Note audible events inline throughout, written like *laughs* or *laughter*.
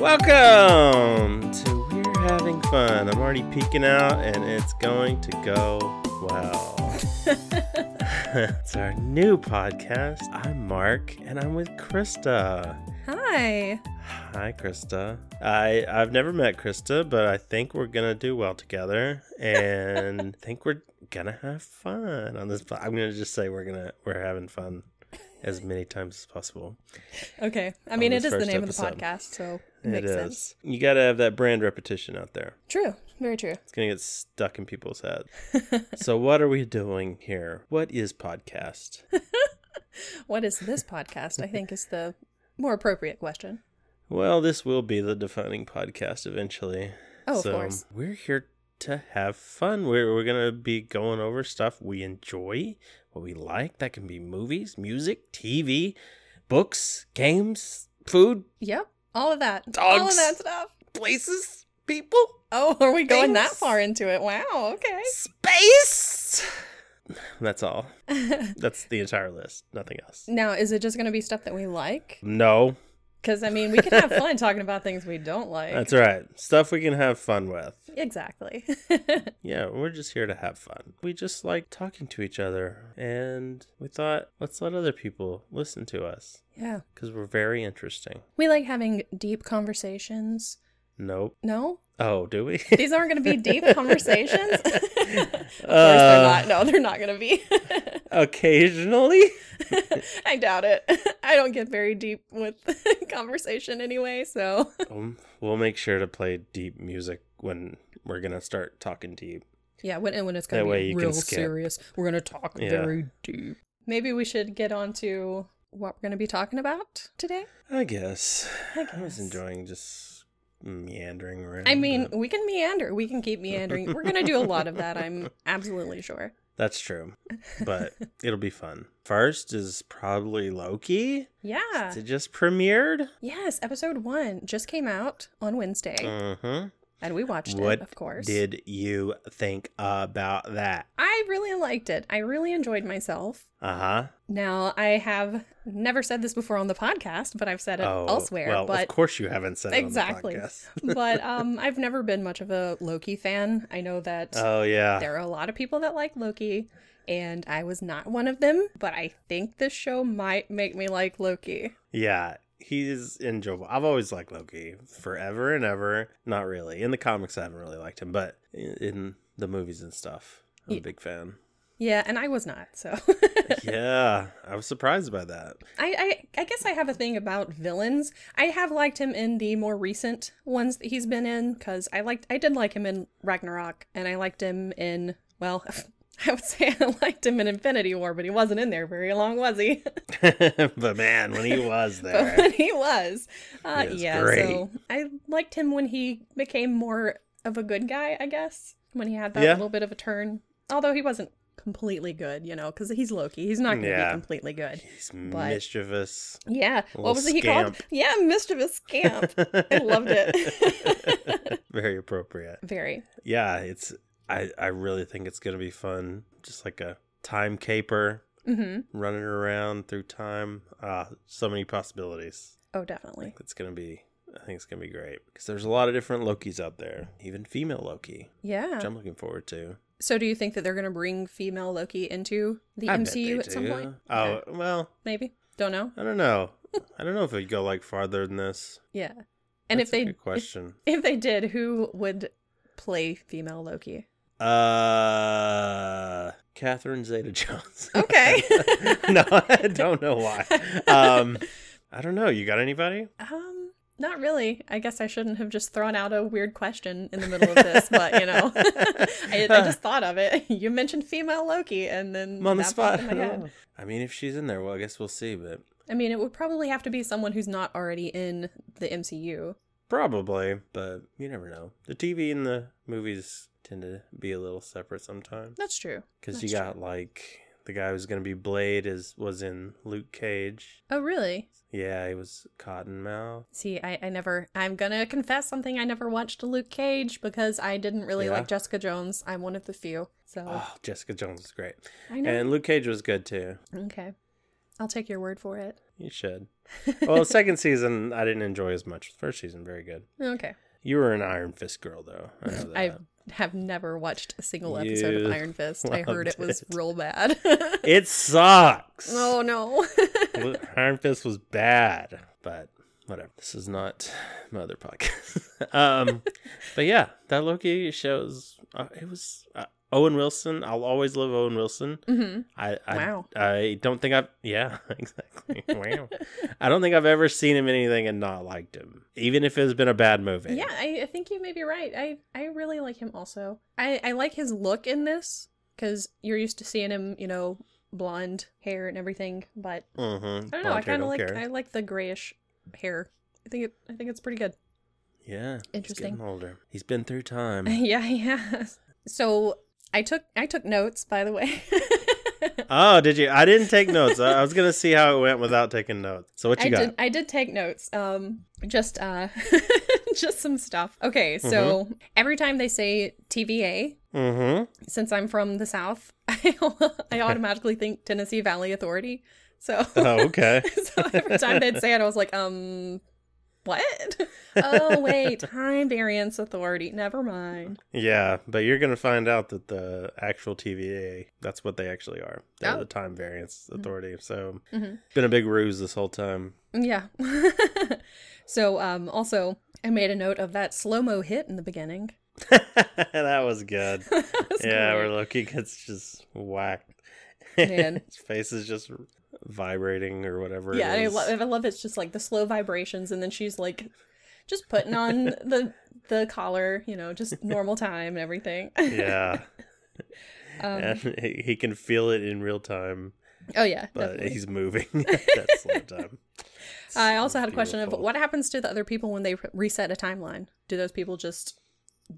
Welcome to We're Having Fun. I'm already peeking out and it's going to go well. *laughs* it's our new podcast. I'm Mark and I'm with Krista. Hi. Hi, Krista. I I've never met Krista, but I think we're gonna do well together, and *laughs* think we're gonna have fun on this. I'm gonna just say we're gonna we're having fun as many times as possible. Okay. I mean, it is the name episode. of the podcast, so it It makes is. sense. You gotta have that brand repetition out there. True. Very true. It's gonna get stuck in people's heads. *laughs* so what are we doing here? What is podcast? *laughs* What is this podcast? I think is the more appropriate question. Well, this will be the defining podcast eventually. Oh, of so course. we're here to have fun. We're we're gonna be going over stuff we enjoy, what we like. That can be movies, music, TV, books, games, food, Yep. All of that. All of that stuff. places, people, Oh, are we going that far into it? Wow. Okay. space. That's all. *laughs* That's the entire list. Nothing else. now, is it just going to be stuff that we like? No, Because, I mean, we can have fun talking about things we don't like. that's right. Stuff we can have fun with. Exactly. *laughs* Yeah, we're just here to have fun. We just like talking to each other, and we thought, let's let other people listen to us yeah. because we're very interesting. We like having deep conversations. Nope. No? Oh, do we? *laughs* These aren't going to be deep *laughs* conversations? *laughs* of course Uh, they're not. No, they're not going to be. Occasionally. I doubt it. I don't get very deep with conversation anyway, so Um, we'll make sure to play deep music when we're gonna start talking deep. yeah. When and when it's gonna way be real serious, we're gonna talk Yeah. very deep. Maybe we should get on to what we're gonna be talking about today. I guess. I I was enjoying just meandering around. I mean, but- we can meander. We can keep meandering. We're gonna do a lot of that. I'm *laughs* absolutely sure. that's true, but *laughs* it'll be fun. First is probably Loki. Yeah. It just premiered. Yes. Episode one just came out on Wednesday, Mm-hmm. And we watched What it. Of course. did you think about that? I really liked it. I really enjoyed myself. Uh huh. Now, I have never said this before on the podcast, but I've said it Oh, elsewhere. well, but of course you haven't said it Exactly. *laughs* but um, I've never been much of a Loki fan. I know that oh yeah. there are a lot of people that like Loki, and I was not one of them. But I think this show might make me like Loki. Yeah, he's enjoyable. I've always liked Loki forever and ever. Not really. In the comics, I haven't really liked him, but in, the movies and stuff, I'm a big fan. Yeah, and I was not. So *laughs* yeah, I was surprised by that. I, I I guess I have a thing about villains. I have liked him in the more recent ones that he's been in because I liked I did like him in Ragnarok and I liked him in well *laughs* *laughs* I would say I liked him in Infinity War, but he wasn't in there very long, was he? *laughs* *laughs* but man, when he was but there, when he was, uh, He was yeah. great. So I liked him when he became more of a good guy. I guess when he had that Yeah. little bit of a turn, although he wasn't completely good, you know, because he's Loki. He's not going to Yeah. be completely good. he's mischievous. Yeah. What was it he called? Yeah, mischievous scamp. I loved it. Very appropriate. Very. Yeah, it's. I I really think it's gonna be fun. Just like a time caper hmm running around through time. Ah, so many possibilities. Oh, definitely. It's gonna be. I think it's gonna be great because there's a lot of different Lokis out there, even female Loki, Yeah. which I'm looking forward to. So, do you think that they're going to bring female Loki into the I MCU at some point? Oh Okay. well, maybe. Don't know. I don't know. *laughs* I don't know if it'd go like farther than this. Yeah. And That's if they good if, question. if they did, who would play female Loki? Uh, Catherine Zeta-Jones. *laughs* Okay. *laughs* no, I don't know why. Um, I don't know. You got anybody? Um, not really. I guess I shouldn't have just thrown out a weird question in the middle of this, but you know, *laughs* I, I just thought of it. You mentioned female Loki, and then I'm on the spot. in my head. I mean, if she's in there, well, I guess we'll see. But I mean, it would probably have to be someone who's not already in the MCU. probably. But you never know. The TV and the movies tend to be a little separate sometimes. That's true. Because you That's got like the guy who's gonna be Blade is was in Luke Cage. Oh, really? Yeah, he was Cottonmouth. See, I, I never, I'm gonna confess something. I never watched Luke Cage because I didn't really Yeah? like Jessica Jones. I'm one of the few. So, Oh, Jessica Jones is great, I know. and Luke Cage was good too. okay. I'll take your word for it. You should. *laughs* Well, second season I didn't enjoy as much. First season very good. Okay. You were an Iron Fist girl though. I know *laughs* that. I have never watched a single episode You of Iron Fist. I heard it was loved real bad. *laughs* It sucks. oh no. *laughs* Iron Fist was bad, but whatever. This is not my other podcast. *laughs* um, but yeah, that Loki shows. Uh, it was uh, Owen Wilson. I'll always love Owen Wilson. hmm I, I Wow. I don't think I've yeah *laughs* exactly wow. I don't think I've ever seen him in anything and not liked him, even if it's been a bad movie. Yeah, I, I think you may be right. I, I really like him also. I, I like his look in this because you're used to seeing him, you know, blonde hair and everything. But Mm-hmm. I don't know. I kind of like I like the grayish hair. I think it. I think it's pretty good. Yeah. He's Interesting. getting older. He's been through time. *laughs* yeah, yeah. So I took I took notes by the way. *laughs* oh, did you? I didn't take notes. I I was gonna see how it went without taking notes. So what you I got? did I did take notes. Um just uh *laughs* just some stuff. Okay, so Mm-hmm. every time they say TVA, Mm-hmm. since I'm from the South, *laughs* I, I automatically think Tennessee Valley Authority. So, Oh, okay. so every time they'd say it, I was like, um, what? *laughs* oh, wait, Time Variance Authority. Never mind. Yeah, but you're gonna find out that the actual TVA, that's what they actually are. They're Oh. the Time Variance Authority. So Mhm. been a big ruse this whole time. Yeah. *laughs* so, um, also, I made a note of that slow mo hit in the beginning. *laughs* that was good. That was yeah, great. where Loki gets just whacked. Man. His face is just vibrating or whatever. yeah, it I, is. lo- I love it's just like the slow vibrations, and then she's like just putting on *laughs* the the collar, you know, just normal time and everything. yeah. *laughs* Um, and he he can feel it in real time, oh yeah, but definitely. he's moving *laughs* at that slow time. I also had a question of what happens to the other people when they re- reset a timeline? Do those people just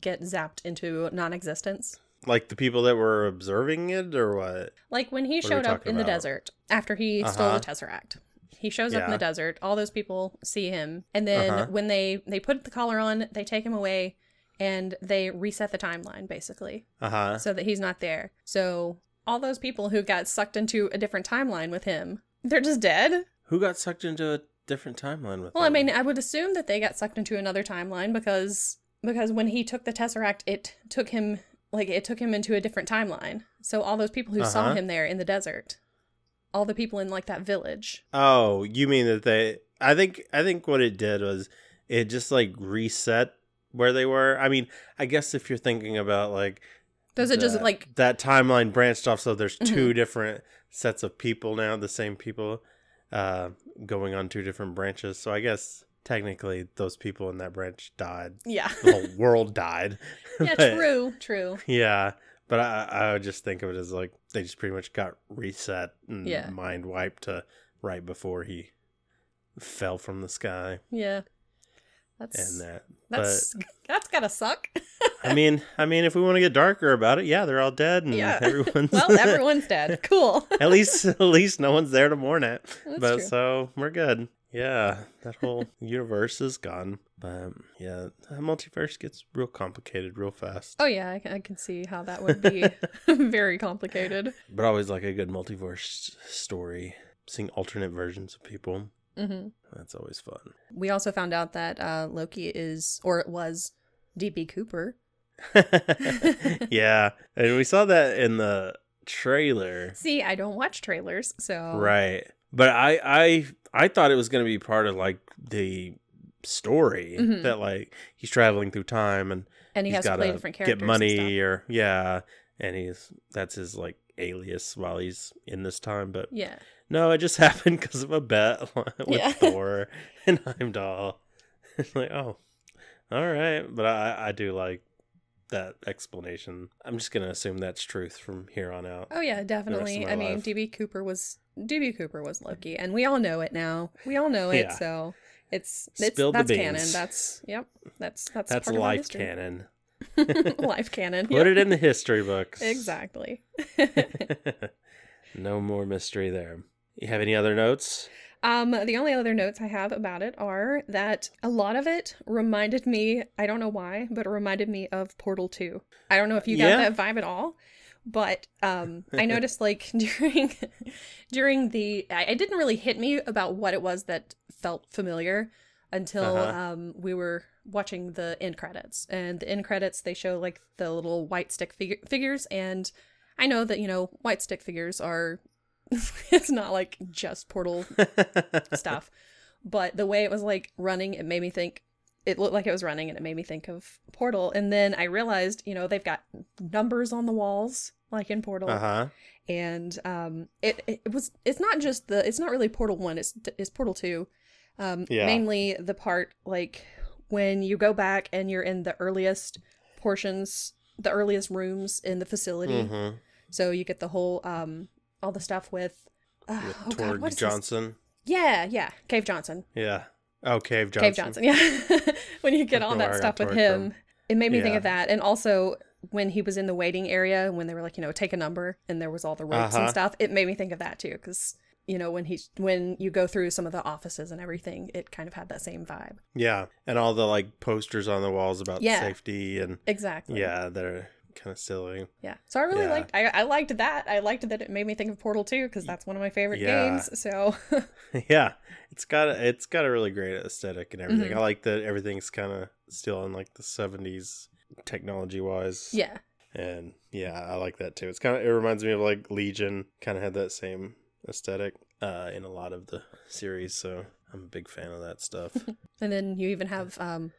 get zapped into non-existence? Like the people that were observing it, or what? Like when he What showed up talking in the desert after he stole Uh-huh. the tesseract. He shows up in the desert. All those people see him, and then Uh-huh. when they they put the collar on, they take him away, and they reset the timeline basically. Uh huh. so that he's not there. So all those people who got sucked into a different timeline with him, they're just dead. Who got sucked into a different timeline with? Well, I mean, I would assume that they got sucked into another timeline because because when he took the tesseract, it took him like it took him into a different timeline. So all those people who saw Uh-huh. him there in the desert, all the people in like that village. Oh, you mean that they? I think I think what it did was it just like reset where they were. I mean, I guess if you're thinking about like Those it just like that timeline branched off, so there's Mm-hmm. two different sets of people now, the same people, uh, going on two different branches. So I guess technically those people in that branch died. yeah, The whole *laughs* world died. yeah, *laughs* But- true, true. Yeah, but I I would just think of it as like they just pretty much got reset and Yeah. mind wiped to right before he fell from the sky Yeah, that's and that. that's that's gotta suck. I mean, I mean, if we want to get darker about it, yeah, they're all dead and Yeah. *laughs* everyone's well, everyone's dead. Cool. at least at least no one's there to mourn it. That's but true. so we're good. Yeah, that whole *laughs* universe is gone. But yeah, the multiverse gets real complicated real fast. Oh yeah, I can, I can see how that would be *laughs* *laughs* very complicated. But always like a good multiverse story, seeing alternate versions of people. hmm That's always fun. We also found out that uh, Loki is, or it was, DB Cooper. yeah, and we saw that in the trailer, See, I don't watch trailers, so right? But I, I, I thought it was going to be part of like the story Mhm. that like he's traveling through time and and he he's has to got play to different characters. get and money stuff. or yeah, and he's that's his like alias while he's in this time. But Yeah, no, it just *laughs* happened because of a bet *laughs* with Yeah. Thor and Heimdall. *laughs* It's like oh, all right, but I, I do like that explanation. I'm just gonna assume that's truth from here on out. oh yeah, definitely. I mean. DB Cooper was DB Cooper was Loki, and we all know it now. We all know it, Yeah. so it's it's that's canon. That's yep. That's that's That's part of our life canon. *laughs* life canon. Put yep. it in the history books. *laughs* exactly. *laughs* no more mystery there. You have any other notes? Um, the only other notes I have about it are that a lot of it reminded me, I don't know why, but it reminded me of Portal 2. I don't know if you got Yeah. that vibe at all. but um *laughs* i noticed like *laughs* during during the I, it didn't really hit me about what it was that felt familiar until Uh-huh. um we were watching the end credits and the end credits they show like the little white stick fig- figures and i know that you know white stick figures are *laughs* it's not like just portal *laughs* stuff. But the way it was like running it made me think it looked like it was running and it made me think of portal. And then i realized you know they've got numbers on the walls like in portal. Uh huh. and um it, it was it's not just the it's not really portal 1 it's it's portal 2 um Yeah. mainly the part like when you go back and you're in the earliest portions the earliest rooms in the facility. Hmm so you get the whole um all the stuff with uh, oh God, Toward this? Johnson. yeah yeah cave johnson Yeah. Oh, Cave Johnson. Cave Johnson, yeah. *laughs* when you get all that stuff with him, it made me think of that. And also when he was in the waiting area, when they were like, you know, take a number, and there was all the ropes and Uh-huh. stuff, it made me think of that too. Because you know, when he when you go through some of the offices and everything, it kind of had that same vibe. Yeah, and all the like posters on the walls about Yeah. safety and Exactly. yeah, they're kind of silly. Yeah. So I really Yeah. liked. I, I liked that. I liked that it made me think of Portal 2 because that's one of my favorite Yeah. games. So *laughs* *laughs* yeah, it's got a, it's got a really great aesthetic and everything. Mhm. I like that everything's kind of still in like the seventies technology wise. yeah, and yeah, I like that too. It's kind of it reminds me of like Legion, kind of had that same aesthetic uh, in a lot of the series. So I'm a big fan of that stuff. *laughs* and then you even have um,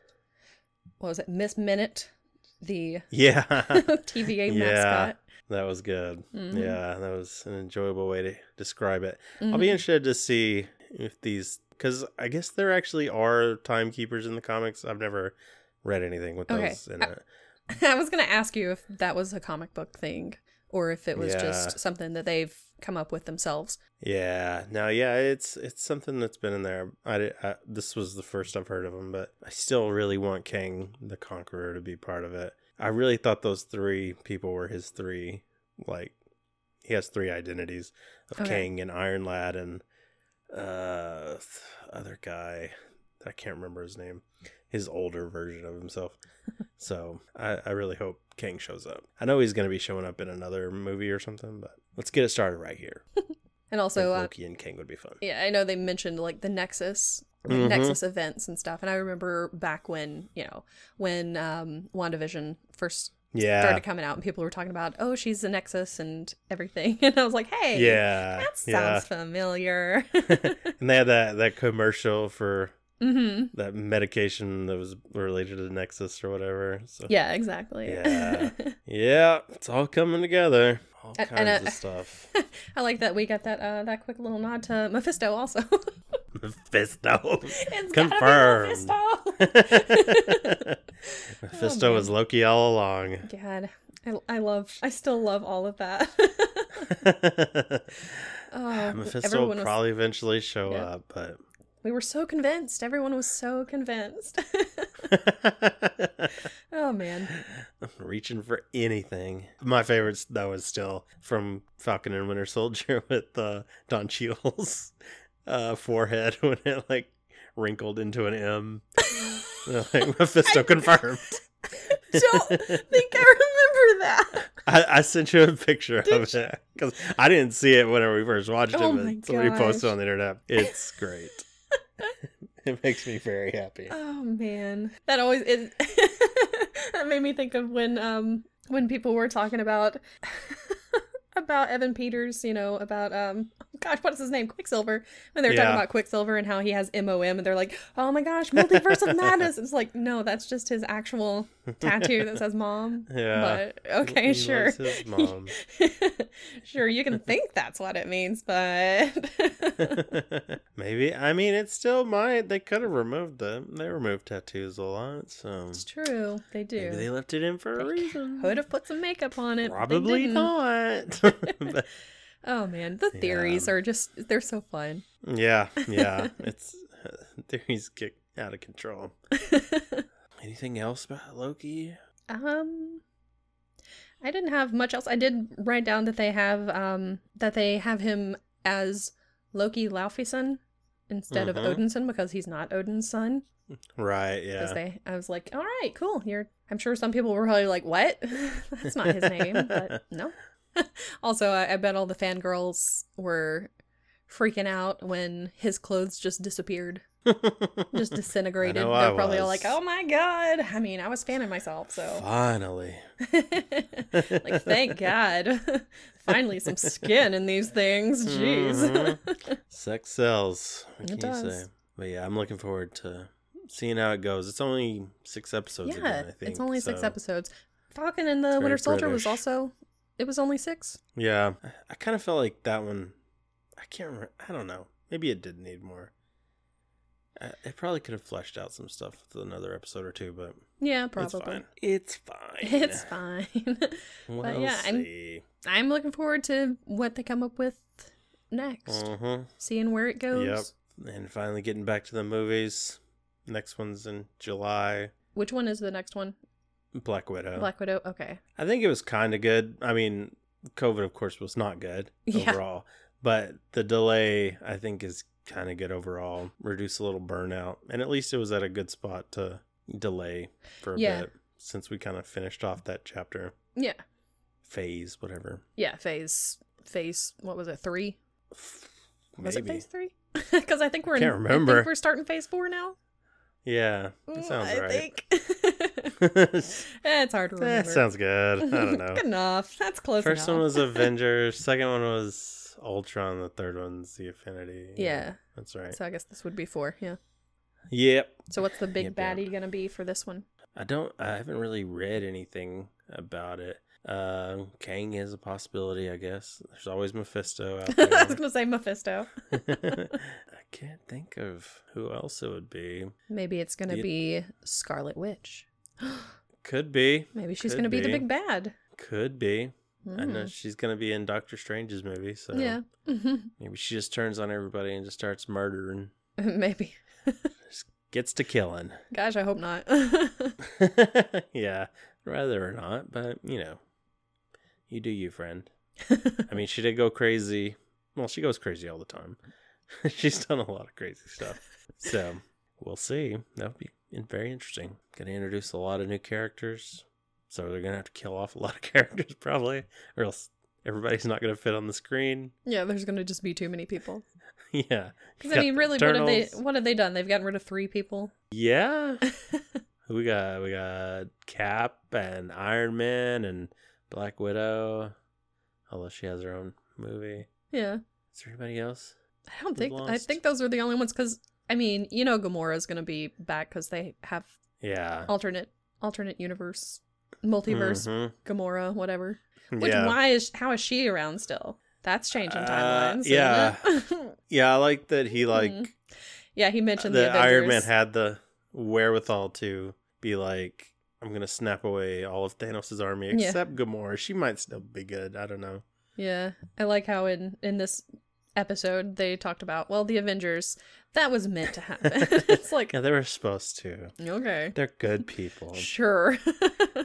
what was it, Miss Minute, the yeah, *laughs* TVA Yeah. mascot. that was good. Mhm. Yeah, that was an enjoyable way to describe it. I'll Mhm. be interested to see if these, because I guess there actually are timekeepers in the comics. I've never read anything with Okay. those in I- it. *laughs* I was gonna ask you if that was a comic book thing or if it was Yeah. just something that they've come up with themselves. Yeah, no, yeah, it's it's something that's been in there. I, I this was the first I've heard of him, but I still really want Kang the Conqueror to be part of it. I really thought those three people were his three, like he has three identities of Okay. Kang and Iron Lad and uh other guy. I can't remember his name. His older version of himself. *laughs* so I, I really hope Kang shows up. I know he's going to be showing up in another movie or something, but let's get it started right here. *laughs* And also, uh, Loki and Kang would be fun. yeah, I know they mentioned like the Nexus, Mhm. Nexus events and stuff. And I remember back when you know when um, WandaVision first Yeah. started coming out and people were talking about, oh, she's a Nexus and everything, *laughs* and I was like, hey, Yeah. that sounds yeah. familiar. *laughs* and they had that, that commercial for hmm that medication that was related to Nexus or whatever. So Yeah, exactly. Yeah. *laughs* Yeah, it's all coming together. All kinds and, uh, of stuff. *laughs* I like that we got that uh, that quick little nod to Mephisto also. *laughs* Mephisto. it's Confirmed. Mephisto. Mephisto man. was Loki all along. God, I, I love, I still love all of that. oh, Mephisto will was, probably eventually show Yeah. up, but we were so convinced. Everyone was so convinced. *laughs* *laughs* oh man, I'm reaching for anything. My favorites though is still from Falcon and Winter Soldier *laughs* with uh, Don Cheadle's uh, forehead when it like wrinkled into an M. Like Mephisto confirmed. don't think I remember that. I, I sent you a picture Did of it because I didn't see it whenever we first watched Oh it, but somebody posted on the internet. It's great. *laughs* it makes me very happy. Oh man, that always is. *laughs* that made me think of when um when people were talking about *laughs* about Evan Peters, you know, about um *laughs* gosh, what is his name? Quicksilver. When they were talking about Quicksilver and how he has MOM and they're like, "Oh my gosh, multiverse of madness." It's like, "No, that's just his actual tattoo that says mom." *laughs* Yeah. But okay, He sure. his mom. *laughs* sure, you can think that's what it means, but Maybe. I mean, it still might. They could have removed them. They removed tattoos a lot, so it's true. They do. maybe they left it in for a They reason. could have put some makeup on it. Probably not. *laughs* Oh man, the theories Yeah. are just they're so fun. yeah, yeah. *laughs* It's *laughs* theories get out of control. Anything else about Loki? um I didn't have much else. I did write down that they have um that they have him as Loki Laufeyson instead Mhm. of Odinson because he's not Odin's son. Right. Because Yeah. they I was like, all right, cool. You're I'm sure some people were probably like, What? That's not his name, but no. *laughs* also, I, I bet all the fangirls were freaking out when his clothes just disappeared, *laughs* just disintegrated. They're I probably all like, "Oh my god!" I mean, I was fanning myself, so Finally. *laughs* like, thank God. Finally, some skin in these things. Jeez. Mhm. Sex sells. What It can you does. say? But yeah, I'm looking forward to seeing how it goes. It's only six episodes yeah, again, I think. it's only six episodes. Falcon and the Winter Soldier was also. It was only six. Yeah. I- I kind of felt like that one I can't remember I don't know. Maybe it did need more. Uh, it probably could have fleshed out some stuff with another episode or two, but Yeah, it's probably. fine. It's fine. *laughs* It's fine. *laughs* We'll yeah, I'm- see. I'm looking forward to what they come up with next. Mhm. Seeing where it goes. Yep. And finally getting back to the movies. Next one's in July. Which one is the next one? Black Widow. Black Widow. Okay. I think it was kind of good. I mean, COVID, of course, was not good Yeah. overall, but the delay, I think, is kind of good overall. Reduce a little burnout, and at least it was at a good spot to delay for a Yeah. bit since we kind of finished off that chapter Yeah. phase, whatever. Yeah. Phase. Phase. What was it? Three. Was it phase three? *laughs* Because I think we're in. Can't I remember. think we're starting phase four now. Yeah, that Mm, sounds I right. think. *laughs* Eh, it's hard to remember. that sounds good. I don't *laughs* know. Good enough. That's close First enough. one was Avengers. *laughs* Second one was Ultron. The third one's the Infinity. Yeah. that's right. So I guess this would be four. Yeah. Yep. So what's the big Yep, yep. baddie gonna be for this one? I don't. I haven't really read anything about it. Uh, Kang is a possibility, I guess. There's always Mephisto out there. I was gonna say Mephisto. Can't think of who else it would be. Maybe it's gonna You- be Scarlet Witch. *gasps* Could be. Maybe she's gonna be. the big bad. Could be. I know Mm. she's gonna be in Doctor Strange's movie, so Yeah. *laughs* Maybe she just turns on everybody and just starts murdering. *laughs* Maybe. *laughs* Just gets to killing. Gosh, I hope not. yeah, rather or not, but you know, you do you, friend. I mean, she did go crazy. Well, she goes crazy all the time. *laughs* She's done a lot of crazy stuff. So we'll see. That'll be very interesting. Going to introduce a lot of new characters. So they're going to have to kill off a lot of *laughs* characters probably, or else everybody's not going to fit on the screen. yeah, there's gonna just be too many people. *laughs* yeah. Because I mean, really, what have they? What have they done? They've gotten rid of three people. Yeah. We got? We got Cap and Iron Man and Black Widow. Although she has her own movie. yeah, Is there anybody else? I don't think. I think those are the only ones. Because I mean, you know, Gamora's gonna be back because they have Yeah. alternate alternate universe, multiverse, Mhm. Gamora, whatever. Which yeah. why is how is she around still? That's changing Uh, timelines. yeah. *laughs* Yeah, I like that he like Mhm. yeah, he mentioned the, the, Iron Man had the wherewithal to be like, I'm gonna snap away all of Thanos' army Yeah. except Gamora. She might still be good. I don't know. Yeah, I like how in in this episode they talked about well the Avengers that was meant to happen. *laughs* *laughs* it's like Yeah, they were supposed to. okay, They're good people. *laughs* sure.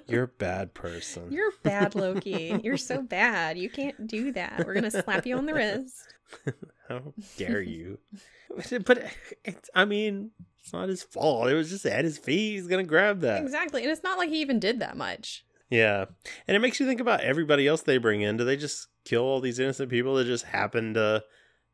You're a bad person. You're bad, Loki. You're so bad. You can't do that. We're gonna slap you on the wrist. How dare you? but it's, I mean, it's not his fault. It was just at his feet. He's gonna grab that. Exactly, and it's not like he even did that much. Yeah, and it makes you think about everybody else they bring in. Do they just kill all these innocent people that just happen to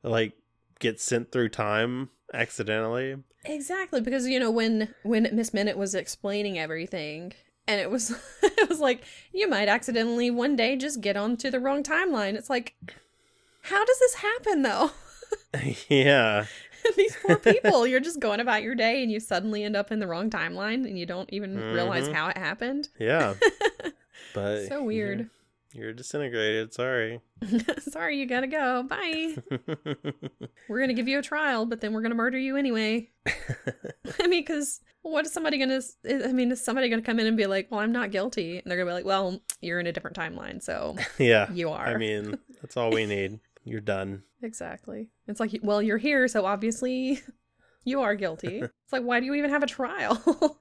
like get sent through time accidentally? Exactly, because you know when when Miss Minute was explaining everything, and it was *laughs* it was like you might accidentally one day just get onto the wrong timeline. It's like, how does this happen though? *laughs* *laughs* yeah, These poor people, you're just going about your day and you suddenly end up in the wrong timeline and you don't even realize Mhm. how it happened. yeah. But so weird. You're, disintegrated. Sorry. *laughs* Sorry, you gotta go. Bye. *laughs* We're gonna give you a trial, but then we're gonna murder you anyway. *laughs* I mean, because what is somebody gonna? I mean, is somebody gonna come in and be like, "Well, I'm not guilty," and they're gonna be like, "Well, you're in a different timeline, so yeah. you are." I mean, that's all we need. You're done. exactly. It's like, well, you're here, so obviously you are guilty. It's like, why do you even have a trial?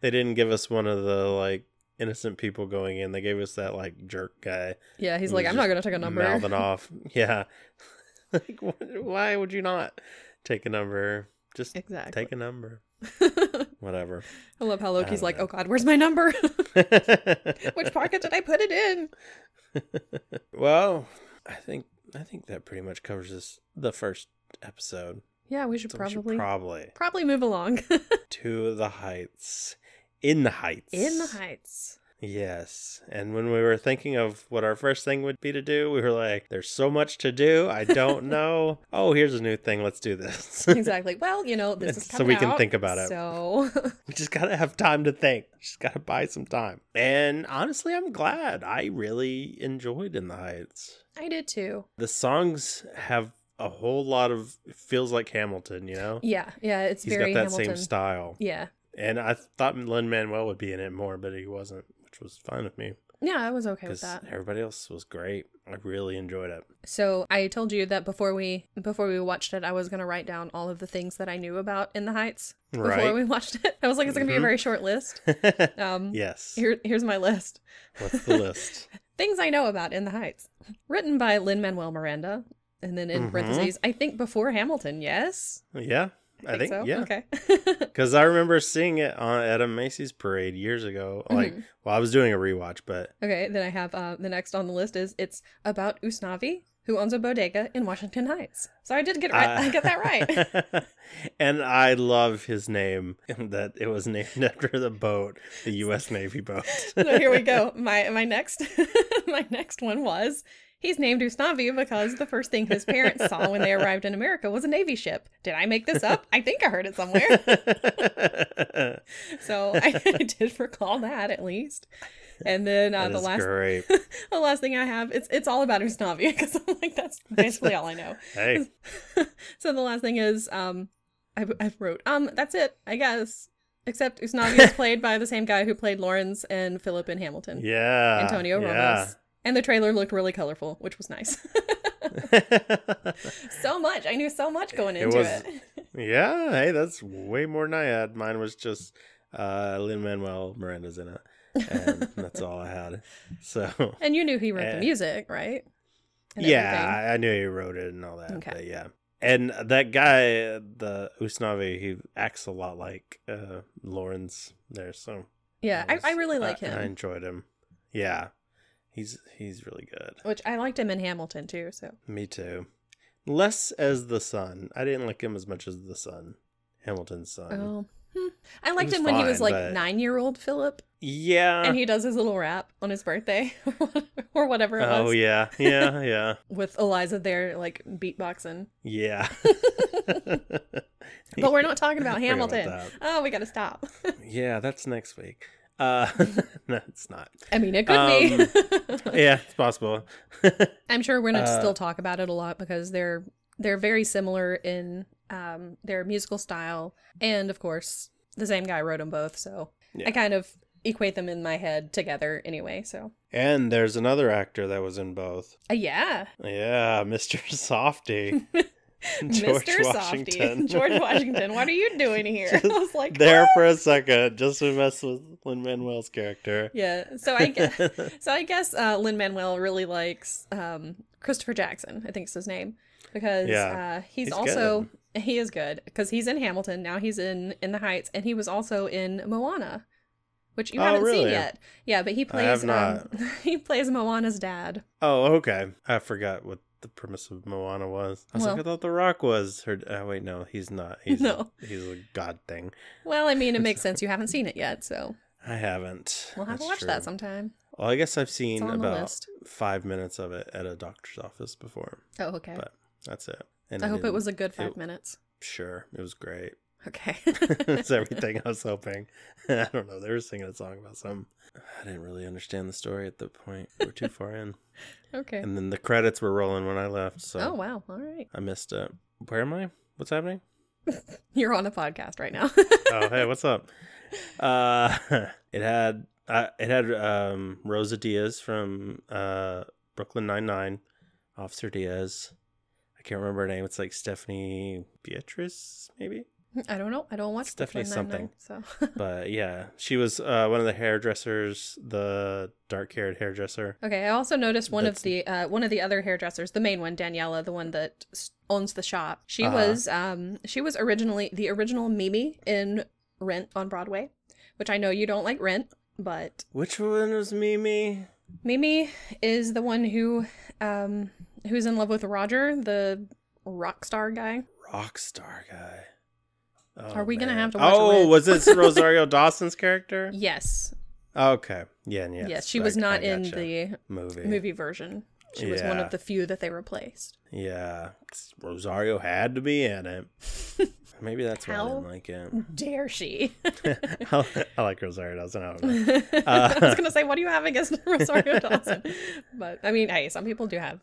They didn't give us one of the like innocent people going in. They gave us that like jerk guy yeah, he's like, I'm not gonna take a number. mouthing *laughs* off. Yeah. *laughs* like, wh- why would you not take a number? Just Exactly. take a number. *laughs* Whatever. I love how Loki's like, know. "Oh God, where's my number? Which pocket did I put it in?" well, I think I think that pretty much covers this the first episode. Yeah, we should So we should probably probably probably move along. to the heights. In the heights. In the heights. Yes. And when we were thinking of what our first thing would be to do, we were like, there's so much to do. I don't *laughs* know. oh, here's a new thing. Let's do this. *laughs* exactly. Well, you know, this is So we can out, think about it. So *laughs* we just got to have time to think. Just got to buy some time. And honestly, I'm glad. I really enjoyed In the Heights. I did too. The songs have a whole lot of feels like Hamilton, you know? Yeah, yeah, it's He's very got that Hamilton. same style. Yeah. And I thought Lin Manuel would be in it more, but he wasn't, which was fine with me Yeah, I was okay with that. everybody else was great. I really enjoyed it. So I told you that before we before we watched it, I was gonna write down all of the things that I knew about In the Heights before Right. we watched it. *laughs* I was like, it's gonna be a Mhm. very short list. *laughs* Um, yes. here here's my list. What's the list? *laughs* Things I know about In the Heights. Written by Lin Manuel Miranda, and then in Mhm. parentheses, I think before Hamilton. Yes, yeah. I think, so. yeah. Okay. *laughs* Because I remember seeing it on at a Macy's parade years ago. Like, Mhm. well, I was doing a rewatch, but okay. Then I have uh, the next on the list is it's about Usnavi, who owns a bodega in Washington Heights. So I did get right. Uh, I get that right. *laughs* *laughs* and I love his name. That it was named after the boat, the U.S. Navy boat. so here we go. My my next my next one was he's named Usnavi because the first thing his parents saw when they arrived in America was a navy ship. Did I make this up? I think I heard it somewhere. *laughs* So I, *laughs* I did recall that at least. And then uh, the last *laughs* the last thing I have it's it's all about Usnavi because I'm like that's basically all I know. Hey, So the last thing is um I, I wrote um that's it I guess. Except Usnavi is played by the same guy who played Laurens and Philip in Hamilton. yeah, Antonio yeah. Ramos. And the trailer looked really colorful, which was nice. *laughs* so much. I knew so much going It into was- it. yeah, hey, that's way more than I had. Mine was just uh, Lin Manuel Miranda's in it, and that's all I had. So *laughs* And you knew he wrote Eh. the music, right? And yeah. I, I knew he wrote it and all that. Okay. but yeah, and that guy, the Usnavi, he acts a lot like uh, Laurens there. So Yeah, that I, I really like I, him. I enjoyed him. Yeah, he's he's really good. Which I liked him in Hamilton too, so. Me too. Less as the son. I didn't like him as much as the son, Hamilton's son. Oh. Hmm. I liked him when he was like but- nine year old Philip Yeah. and he does his little rap on his birthday *laughs* or whatever it oh yeah, yeah, *laughs* yeah, With Eliza there like beatboxing. yeah. *laughs* But we're not talking about Hamilton. that. Oh, we gotta stop. Yeah, that's next week. Uh, *laughs* *laughs* no, it's not. I mean, it could Um, be. *laughs* Yeah, it's possible. I'm sure we're gonna Uh, still talk about it a lot because they're they're very similar in um, their musical style, and of course, the same guy wrote them both. So Yeah. I kind of equate them in my head together anyway. So and there's another actor that was in both. uh, yeah, Yeah, Mr. Softee. *laughs* Mr. Softee, *laughs* George Washington. What are you doing here? *laughs* I was like, there "What?" for a second, just to mess with Lin Manuel's character. Yeah. So I guess so. I guess uh, Lin Manuel really likes um, Christopher Jackson. I think it's his name because Yeah. uh, he's, He's also he is good because he's in Hamilton now. He's in in the Heights, and he was also in Moana, which you Oh, haven't seen yet. Yeah, but he plays not. Um, he plays Moana's dad. Oh, okay. I forgot what the premise of Moana was. I was like, Well- I thought The Rock was her. Oh, wait, no, he's not. He's No. a, he's a god thing. Well, I mean, it makes sense. You haven't seen it yet, so I haven't. we'll have to watch true. that sometime. Well, I guess I've seen about five minutes of it at a doctor's office before. Oh, okay. But That's it. And I hope it was a good five it- minutes. Sure, it was great. Okay. *laughs* It's *laughs* everything I was hoping. *laughs* I don't know. They were singing a song about some. I didn't really understand the story at the point. We're too far in. okay. And then the credits were rolling when I left, so Oh wow! All right, I missed it. Where am I? What's happening? you're on a podcast right now. oh hey what's up uh it had uh, it had um rosa diaz from uh brooklyn 99 officer diaz i can't remember her name it's like stephanie beatriz maybe I don't know. I don't watch Stephanie Brooklyn Nine-Nine, So *laughs* but yeah she was uh one of the hairdressers the dark haired hairdresser okay. I also noticed one That's- of the uh, one of the other hairdressers, the main one, Daniela, the one that owns the shop. She Uh-huh. was um she was originally the original Mimi in Rent on Broadway, which I know you don't like Rent, but which one was mimi Mimi is the one who um who's in love with Roger, the rock star guy. Rockstar guy. Oh, Are we gonna have to watch Oh, was this *laughs* Rosario Dawson's character? Yes. Okay. Yeah, yeah. Yes, she was I- not I in gotcha. the movie. movie version. She was one of the few that they replaced. Yeah, Rosario had to be in it. *laughs* Maybe that's why I didn't like it. Dare she? *laughs* I I like Rosario Dawson. I. Uh, I was gonna say, what do you have against Rosario Dawson? But I mean, hey, some people do have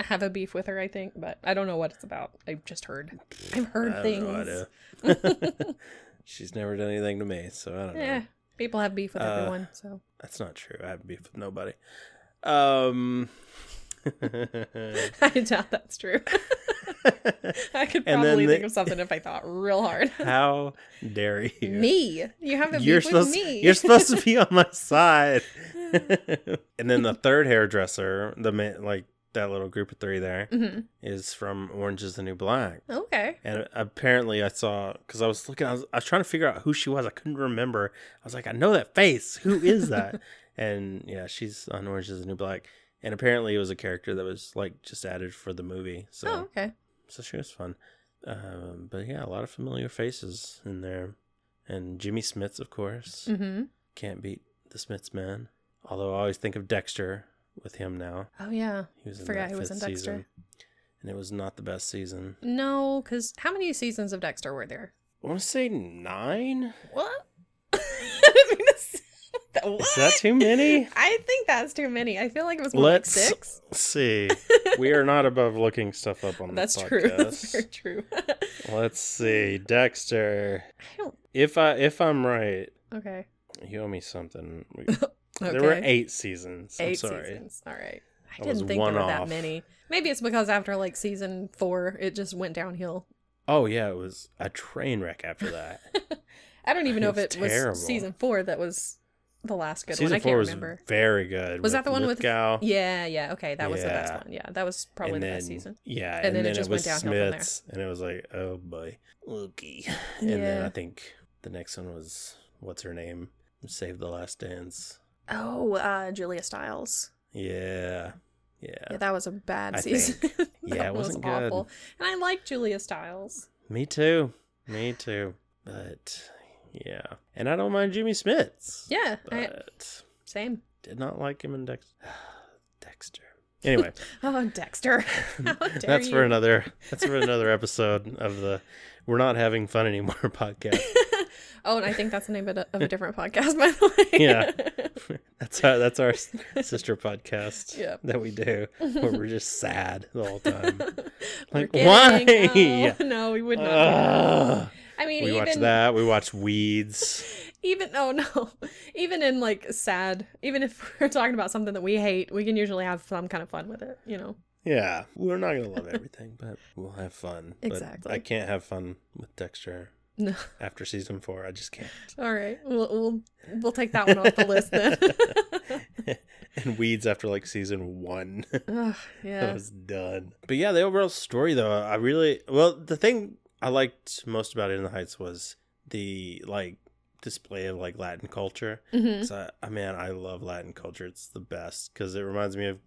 have a beef with her. I think, but I don't know what it's about. I've just heard. I've heard I things. no. *laughs* She's never done anything to me, so I don't know. Yeah, people have beef with Uh, everyone. So That's not true. I have beef with nobody. Um. *laughs* *laughs* I doubt that's true. I could probably the- think of something if I thought real hard. How dare you? me, you have a You're beef with supposed. me. You're supposed to be on my side. and then the third hairdresser, the man, like that little group of three there, is Mhm. from Orange Is the New Black. Okay. And apparently, I saw because I was looking, I was, I was trying to figure out who she was. I couldn't remember. I was like, I know that face. Who is that? *laughs* and yeah, she's on Orange Is the New Black. And apparently, it was a character that was like just added for the movie. So, Oh, okay. so she was fun. Um, but yeah, a lot of familiar faces in there, and Jimmy Smits, of course, Mm-hmm. can't beat the Smits man. Although I always think of Dexter with him now. Oh yeah. He was in Forgot he was in Dexter. season, and it was not the best season. No, because how many seasons of Dexter were there? I want to say nine. What? *laughs* I didn't mean to say- Is that too many? *laughs* I think that's too many. I feel like it was more Let's like six. see. *laughs* We are not above looking stuff up on That's the true. podcast. That's very true. Let's see, Dexter. I don't. If I if I'm right, Okay. you owe me something. We- Okay. There were eight seasons. I'm Eight sorry. seasons. All right. I I didn't think there were that many. Maybe it's because after like season four, it just went downhill. Oh yeah, it was a train wreck after that. *laughs* I don't even know if it was season four that was the last good Season one. I four can't was remember. very good. Was that the one with- Lithgow. Yeah, yeah. Okay, that was the best one. Yeah, that was probably and the then, best season. Yeah, And and, then it just it was went downhill from there. And it was like, oh boy, Lukey. And then I think the next one was what's her name? Save the Last Dance. Oh, uh, Julia Stiles. Yeah, yeah. Yeah, that was a bad I season. *laughs* Yeah, it was wasn't good. awful. And I like Julia Stiles. Me too. Me too. But yeah, and I don't mind Jimmy Smits. Yeah, I, same. did not like him in Dexter. *sighs* Dexter. Anyway, *laughs* Oh, Dexter. *laughs* That's for another. That's for another episode of the "We're Not Having Fun Anymore" podcast. Oh, and I think that's the name of a, of a different podcast, *laughs* by the way. Yeah. *laughs* That's our that's our sister podcast *laughs* Yeah. that we do where we're just sad the whole time. Like, why? No, no, we would not. I mean, we even watch that. We watch Weeds. even oh no, even in like sad, even if we're talking about something that we hate, we can usually have some kind of fun with it. You know. Yeah, we're not gonna love everything, but we'll have fun. But Exactly. I can't have fun with Dexter No. *laughs* after season four. I just can't. All right, we'll we'll we'll take that one off the list then. *laughs* and Weeds after like season one. *laughs* Ugh, yeah. that was done. But yeah, the overall story though, I really well the thing I liked most about In the Heights was the like display of like Latin culture. hmm 'Cause I, I mean, I love Latin culture. It's the best because it reminds me of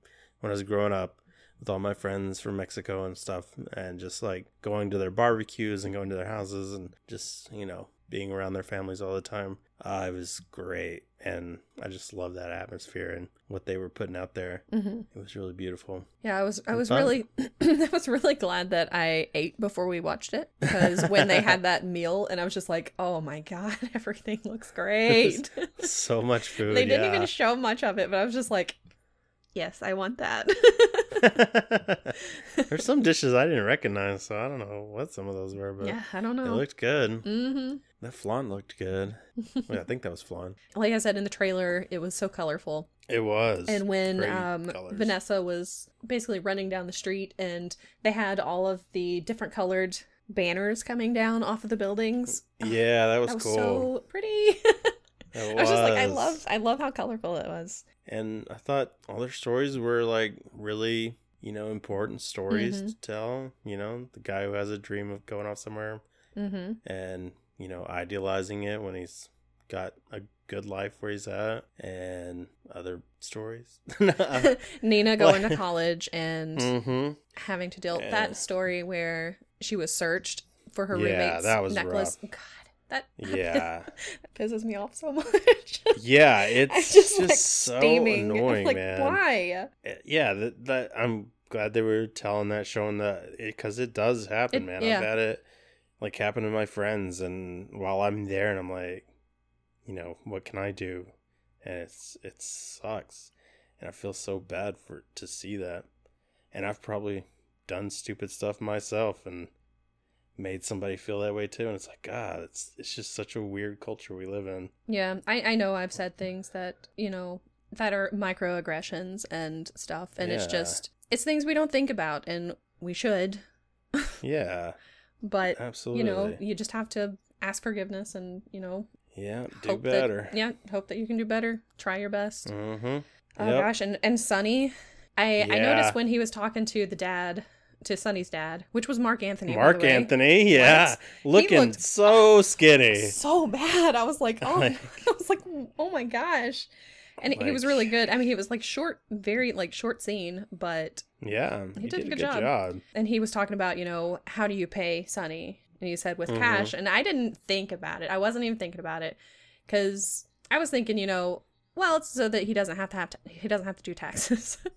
when I was growing up with all my friends from Mexico and stuff, and just like going to their barbecues and going to their houses and just you know being around their families all the time. Uh, it was great, and I just love that atmosphere and what they were putting out there. hmm It was really beautiful. Yeah, I was I was fun. really *clears throat* I was really glad that I ate before we watched it because when they had *laughs* that meal and I was just like, "Oh my god, *laughs* everything looks great." So much food. they didn't yeah. even show much of it, but I was just like, "Yes, I want that." *laughs* *laughs* There's some dishes I didn't recognize, so I don't know what some of those were, but yeah, I don't know. it looked good. hmm That flan looked good. *laughs* Wait, I think that was flan. Like I said in the trailer, it was so colorful. It was. And when um. Vanessa was basically running down the street and they had all of the different colored banners coming down off of the buildings. yeah, that was, that was cool. so pretty. *laughs* I was just like, I love, I love how colorful it was. And I thought all their stories were like really, you know, important stories Mhm. to tell. You know, the guy who has a dream of going off somewhere Mm-hmm. and you know idealizing it when he's got a good life where he's at and other stories. *laughs* *laughs* Nina going to college and hmm having to deal Yeah. that story where she was searched for her Yeah, roommate's that was necklace. rough. God, *laughs* that Yeah. that pisses me off so much. *laughs* Yeah, I'm it's just, just, like so steaming. annoying, like, man. why? Uh, Yeah, that, that I'm glad they were telling that, showing that, because it, does happen, It- man. yeah. I've had it like happen to my friends, and while I'm there, and I'm like, you know, what can I do? And it's it sucks, and I feel so bad for to see that, and I've probably done stupid stuff myself and made somebody feel that way too, and it's like, God, it's it's just such a weird culture we live in. Yeah, I, I know I've said things that, you know, that are microaggressions and stuff. And it's just, it's things we don't think about and we should. *laughs* Yeah, But, absolutely. you know, you just have to ask forgiveness and, you know, yeah, do better. That, yeah, hope that you can do better. Try your best. Mm-hmm. Oh gosh, and and Sonny I I noticed when he was talking to the dad, to Sonny's dad, which was Marc Anthony. Marc. Anthony, yeah, He looking so *laughs* skinny. so bad. I was like, oh, Like- *laughs* I was like, oh my gosh. And he was really good. I mean, he was like short, very like short scene, but Yeah, He did a good job. and he was talking about, you know, how do you pay Sonny? And he said with Mhm. cash. And I didn't think about it. I wasn't even thinking about it because I was thinking, you know, well, it's so that he doesn't have to have to, he doesn't have to do taxes. *laughs*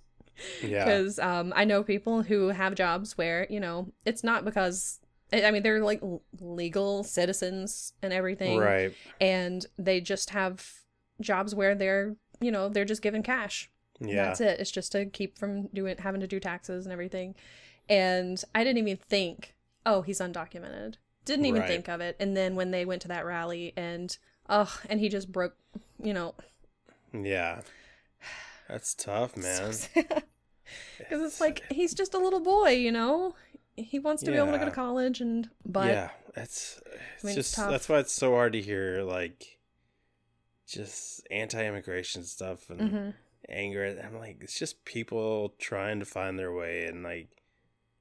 Yeah, because um, I know people who have jobs where you know it's not because I I mean they're like legal citizens and everything, right. and they just have jobs where they're you know they're just given cash. Yeah, That's it. It's just to keep from doing having to do taxes and everything. And I didn't even think, oh, he's undocumented. Didn't even Right. think of it. And then when they went to that rally and oh, and he just broke, you know, yeah. That's tough, man. *laughs* Because it's like he's just a little boy, you know. He wants to be able to go to college, and but yeah, that's it's mean, just that's why it's so hard to hear like just anti-immigration stuff and Mhm. anger. I'm like, it's just people trying to find their way and like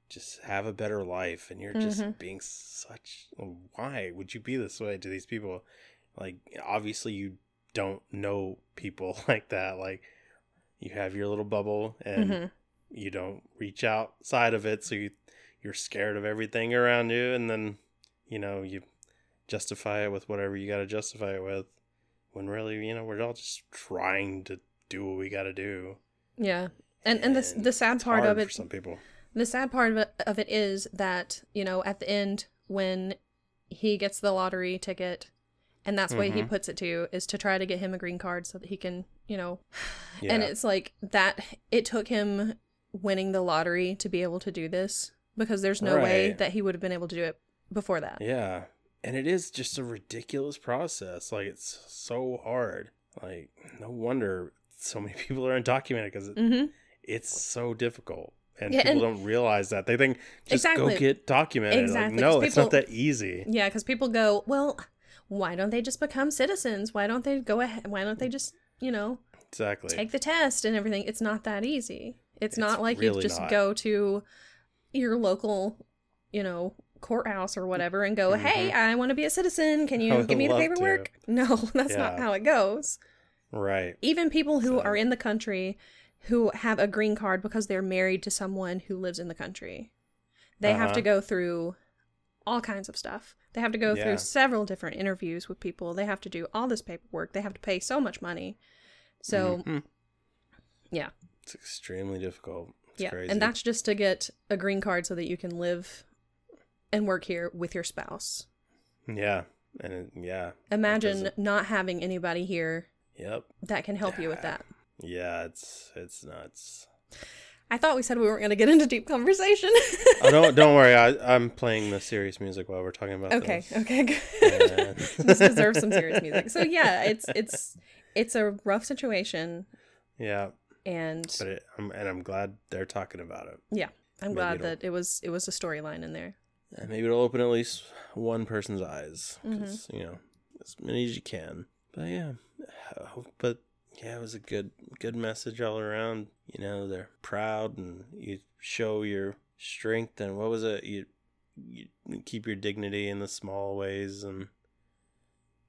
just have a better life, and you're just Mhm. being such. Why would you be this way to these people? Like, obviously, you don't know people *laughs* like that. Like, you have your little bubble, and Mhm. you don't reach outside of it so you you're scared of everything around you and then you know you justify it with whatever you got to justify it with when really you know we're all just trying to do what we got to do yeah. And and the And the sad it's part of for it, some people the sad part of it, of it is that you know at the end when he gets the lottery ticket, and that's what he Mhm. puts it to is to try to get him a green card so that he can you know *sighs* yeah And it's like that it took him winning the lottery to be able to do this because there's no way that he would have been able to do it before that. yeah and it is just a ridiculous process like it's so hard like no wonder so many *laughs* people are undocumented because it, Mhm. it's so difficult and Yeah, people and- don't realize that they think just Exactly. go get documented Exactly, like no 'cause it's not that easy Yeah, cuz people go, "Well, why don't they just become citizens? Why don't they go ahead? Why don't they just, you know, exactly take the test and everything?" It's not that easy. It's, It's not like you just not. go to your local, you know, courthouse or whatever and go, "Hey, I want to be a citizen. Can *laughs* you give me the love to. paperwork?" No, *laughs* that's not how it goes. right even people who So- are in the country who have a green card because they're married to someone who lives in the country they have to Uh-huh. go through all kinds of stuff they have to go Yeah. through several different interviews with people they have to do all this paperwork they have to pay so much money so Mhm. yeah. it's extremely difficult. It's yeah crazy. and that's just to get a green card so that you can live and work here with your spouse yeah, and it, yeah, imagine not having anybody here yep, that can help you with that yeah. It's it's nuts. I thought we said we weren't going to get into deep conversation *laughs* oh, don't don't worry. I *laughs* I'm playing the serious music while we're talking about Okay, this. okay, good. And- this deserves some serious music. So yeah, it's it's it's a rough situation, Yeah, and but it, I'm and I'm glad they're talking about it. yeah, I'm maybe glad that it was it was a storyline in there. And maybe it'll open at least one person's eyes, Mm-hmm. you know, as many as you can. But yeah, *sighs* but yeah, it was a good good message all around. You know, they're proud and you show your strength and what was it? You you keep your dignity in the small ways and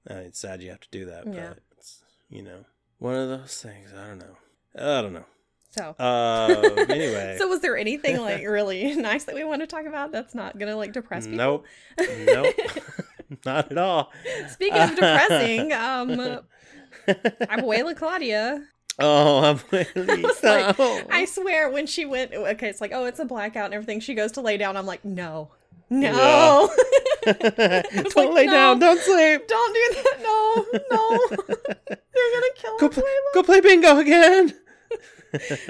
uh, it's sad you have to do that, Yeah. but it's you know, one of those things. I don't know. I don't know. So, Uh, *laughs* anyway. so was there anything *laughs* like really *laughs* nice that we want to talk about that's not gonna like depress people? Nope. Nope. Not at all. Speaking of depressing, um, *laughs* Abuela Claudia. Oh, I'm *laughs* was like, no. I swear, when she went, okay, it's like, oh, it's a blackout and everything. She goes to lay down. I'm like, no, no, *laughs* don't like, lay no. down. Don't sleep. don't do that. No, no, they're gonna kill Go, pl- go play bingo again.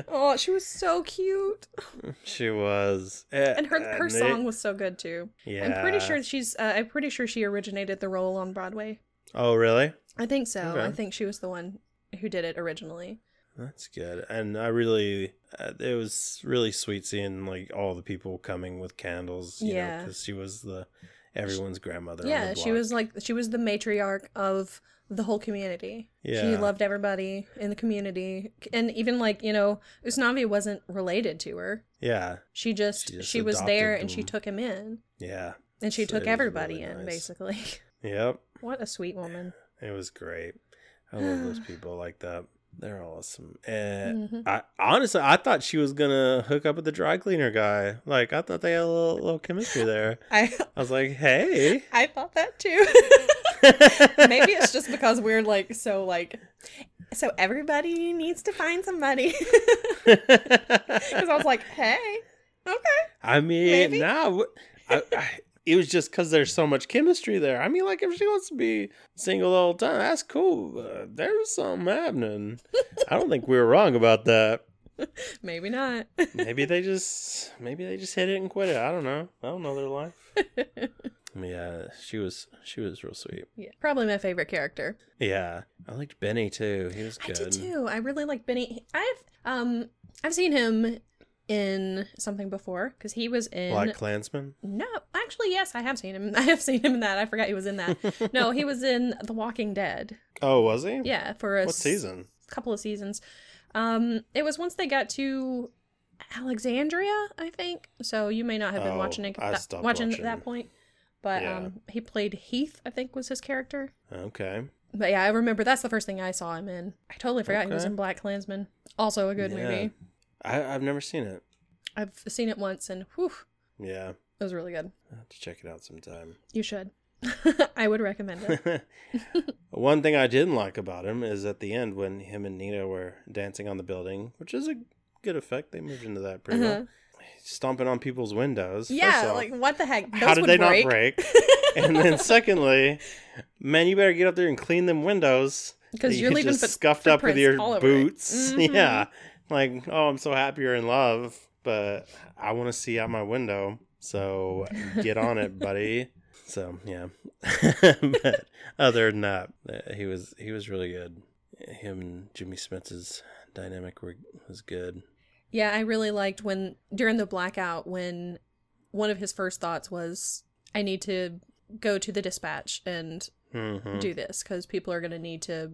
Oh, she was so cute, She was, and her her And song it- was so good too. Yeah. I'm pretty sure she's. Uh, I'm pretty sure she originated the role on Broadway. Oh, really? I think so. Okay. I think she was the one who did it originally. That's good. And I really, uh, it was really sweet seeing like all the people coming with candles. You Yeah. Because she was the everyone's grandmother. on yeah, she was like she was the matriarch of the whole community. Yeah. She loved everybody in the community, and even like you know, Usnavi wasn't related to her. Yeah. She just She she, was there adopted and she took him in, Yeah. and she So took everybody really in nice. basically. *laughs* Yep. what a sweet woman. It was great. I love those *sighs* people like that. They're awesome. And Mhm. I honestly, I thought she was gonna hook up with the dry cleaner guy. Like I thought they had a little, little chemistry there. *laughs* I I was like, hey. *laughs* I thought that too. *laughs* Maybe it's just because we're like so like so everybody needs to find somebody. Because I was like, hey, okay. I mean, Maybe. no, I, I, it was just because there's so much chemistry there. I mean, like if she wants to be single the whole time, that's cool. Uh, there's something happening. I don't think we were wrong about that. *laughs* Maybe not. *laughs* Maybe they just, maybe they just hit it and quit it. I don't know. I don't know their life. *laughs* Yeah, she was, she was real sweet. yeah, probably my favorite character. Yeah, I liked Benny too. He was I good. did too. I really liked Benny. I've um I've seen him in something before because he was in Black Klansman. no actually yes I have seen him *laughs* I have seen him in that I forgot he was in that *laughs* no he was in The Walking Dead Oh, was he? yeah for a What s- season? couple of seasons um it was once they got to Alexandria I think so you may not have been Oh, watching it I that, stopped watching, watching. at that point but Yeah. um he played Heath I think was his character Okay. But yeah, I remember that's the first thing I saw him in. I totally forgot he was in Black Klansman. Also a good Yeah. movie. I, I've never seen it. I've seen it once and whew, Yeah, it was really good. I have to check it out sometime. You should. *laughs* I would recommend it. *laughs* One thing I didn't like about him is at the end when him and Nina were dancing on the building, which is a good effect. They moved into that pretty Uh-huh. well. Stomping on people's windows. Yeah, off, like what the heck? Those how did they break. not break? *laughs* and then secondly, man, you better get up there and clean them windows because you're you leaving just scuffed up with your all over it. boots. Mhm. Yeah, like oh, I'm so happy you're in love, but I want to see out my window. So get on it, *laughs* buddy. So yeah, *laughs* but other than that, uh, he was he was really good. Him and Jimmy Smits's dynamic were, was good. Yeah, I really liked when during the blackout when one of his first thoughts was, "I need to go to the dispatch and Mhm. do this because people are going to need to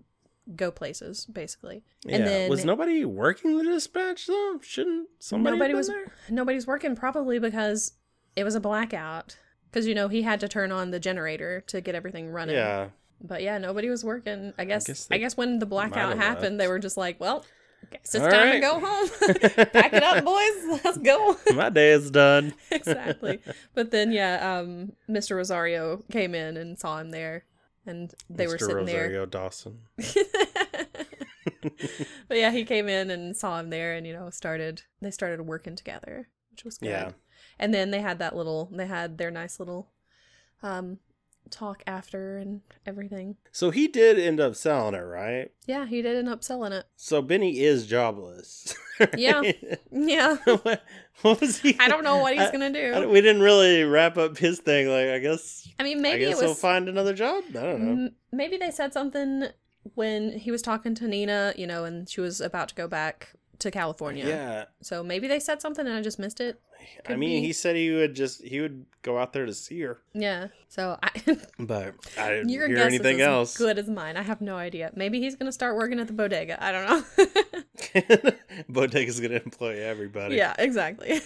go places, basically." Yeah. And then was nobody working the dispatch though? Shouldn't somebody? Nobody was- there? nobody's working probably because it was a blackout. Because you know he had to turn on the generator to get everything running. Yeah. But yeah, nobody was working. I guess. guess I guess, when the blackout happened, they were just like, "Well, guess it's All time right. to go home. *laughs* *laughs* Pack it up, boys. *laughs* Let's go." My day is done. exactly. But then, yeah, um, Mr. Rosario came in and saw him there, and they were Mr. sitting Rosario Dawson. *laughs* *laughs* but yeah, he came in and saw him there, and you know, started. They started working together, which was good. Yeah. And then they had that little. They had their nice little, um, talk after and everything. So he did end up selling it, right? Yeah, he did end up selling it. So Benny is jobless. *laughs* Yeah. Yeah. *laughs* what, what was he? I don't know what he's I- gonna do. we didn't really wrap up his thing. Like, I guess. I mean, I maybe guess it he'll find another job. I don't know. M- maybe they said something when he was talking to Nina, you know, and she was about to go back to California. Yeah. So maybe they said something and I just missed it. I mean, be. he said he would just he would go out there to see her, Yeah. So I, *laughs* but I didn't *laughs* your hear guess anything is as else. good as mine. I have no idea. Maybe he's gonna start working at the bodega. I don't know. *laughs* Bodega's gonna employ everybody. yeah, exactly.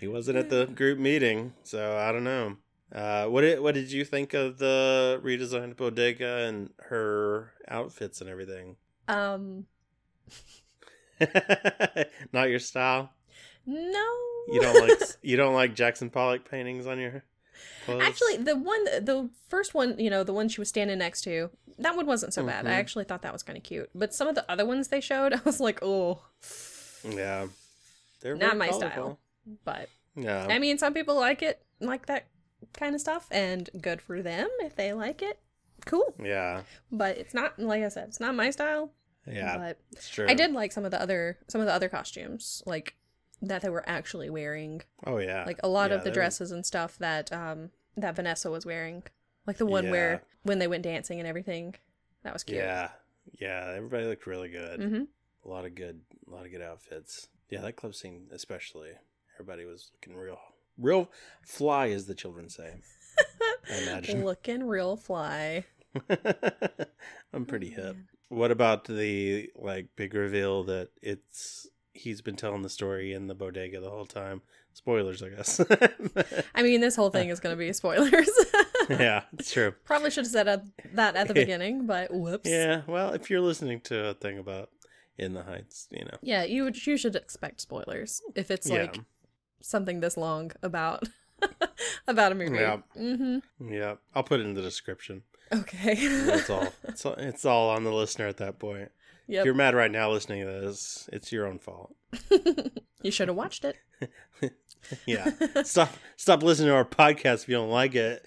he wasn't at the group meeting, so I don't know. Uh, what did what did you think of the redesigned bodega and her outfits and everything? Um, *laughs* Not your style. no. You don't like you don't like Jackson Pollock paintings on your clothes. Actually, the one, the first one, you know, the one she was standing next to, that one wasn't so bad. I Mhm. actually thought that was kind of cute. But some of the other ones they showed, *laughs* I was like, oh, yeah, they're Not my colorful. style. but Yeah, I mean, some people like it, like that kind of stuff, and good for them if they like it. Cool. yeah, But it's not, like I said, it's not my style. Yeah. But it's true. I did like some of the other, some of the other costumes, like that they were actually wearing. Oh yeah, Like a lot Yeah, of the dresses and stuff that um that Vanessa was wearing. Like the one Yeah. where when they went dancing and everything. That was cute. Yeah, yeah. Everybody looked really good. hmm A lot of good, a lot of good outfits. Yeah, that club scene especially. Everybody was looking real, real fly, as the children say. I *laughs* imagine. Looking real fly. *laughs* I'm pretty hip. What about the like big reveal that it's he's been telling the story in the bodega the whole time? Spoilers, I guess. *laughs* I mean, this whole thing is going to be spoilers. *laughs* yeah, it's true. Probably should have said that at the *laughs* beginning, but whoops. Yeah, well, if you're listening to a thing about in the heights, you know. Yeah, you would you should expect spoilers if it's yeah. like something this long about about a movie. Yeah. Mm-hmm. Yeah, I'll put it in the description. Okay. *laughs* That's all. *laughs* It's all, it's all on the listener at that point. If you're mad right now listening to this, it's your own fault. *laughs* you should have watched it. Yeah. stop stop listening to our podcast if you don't like it.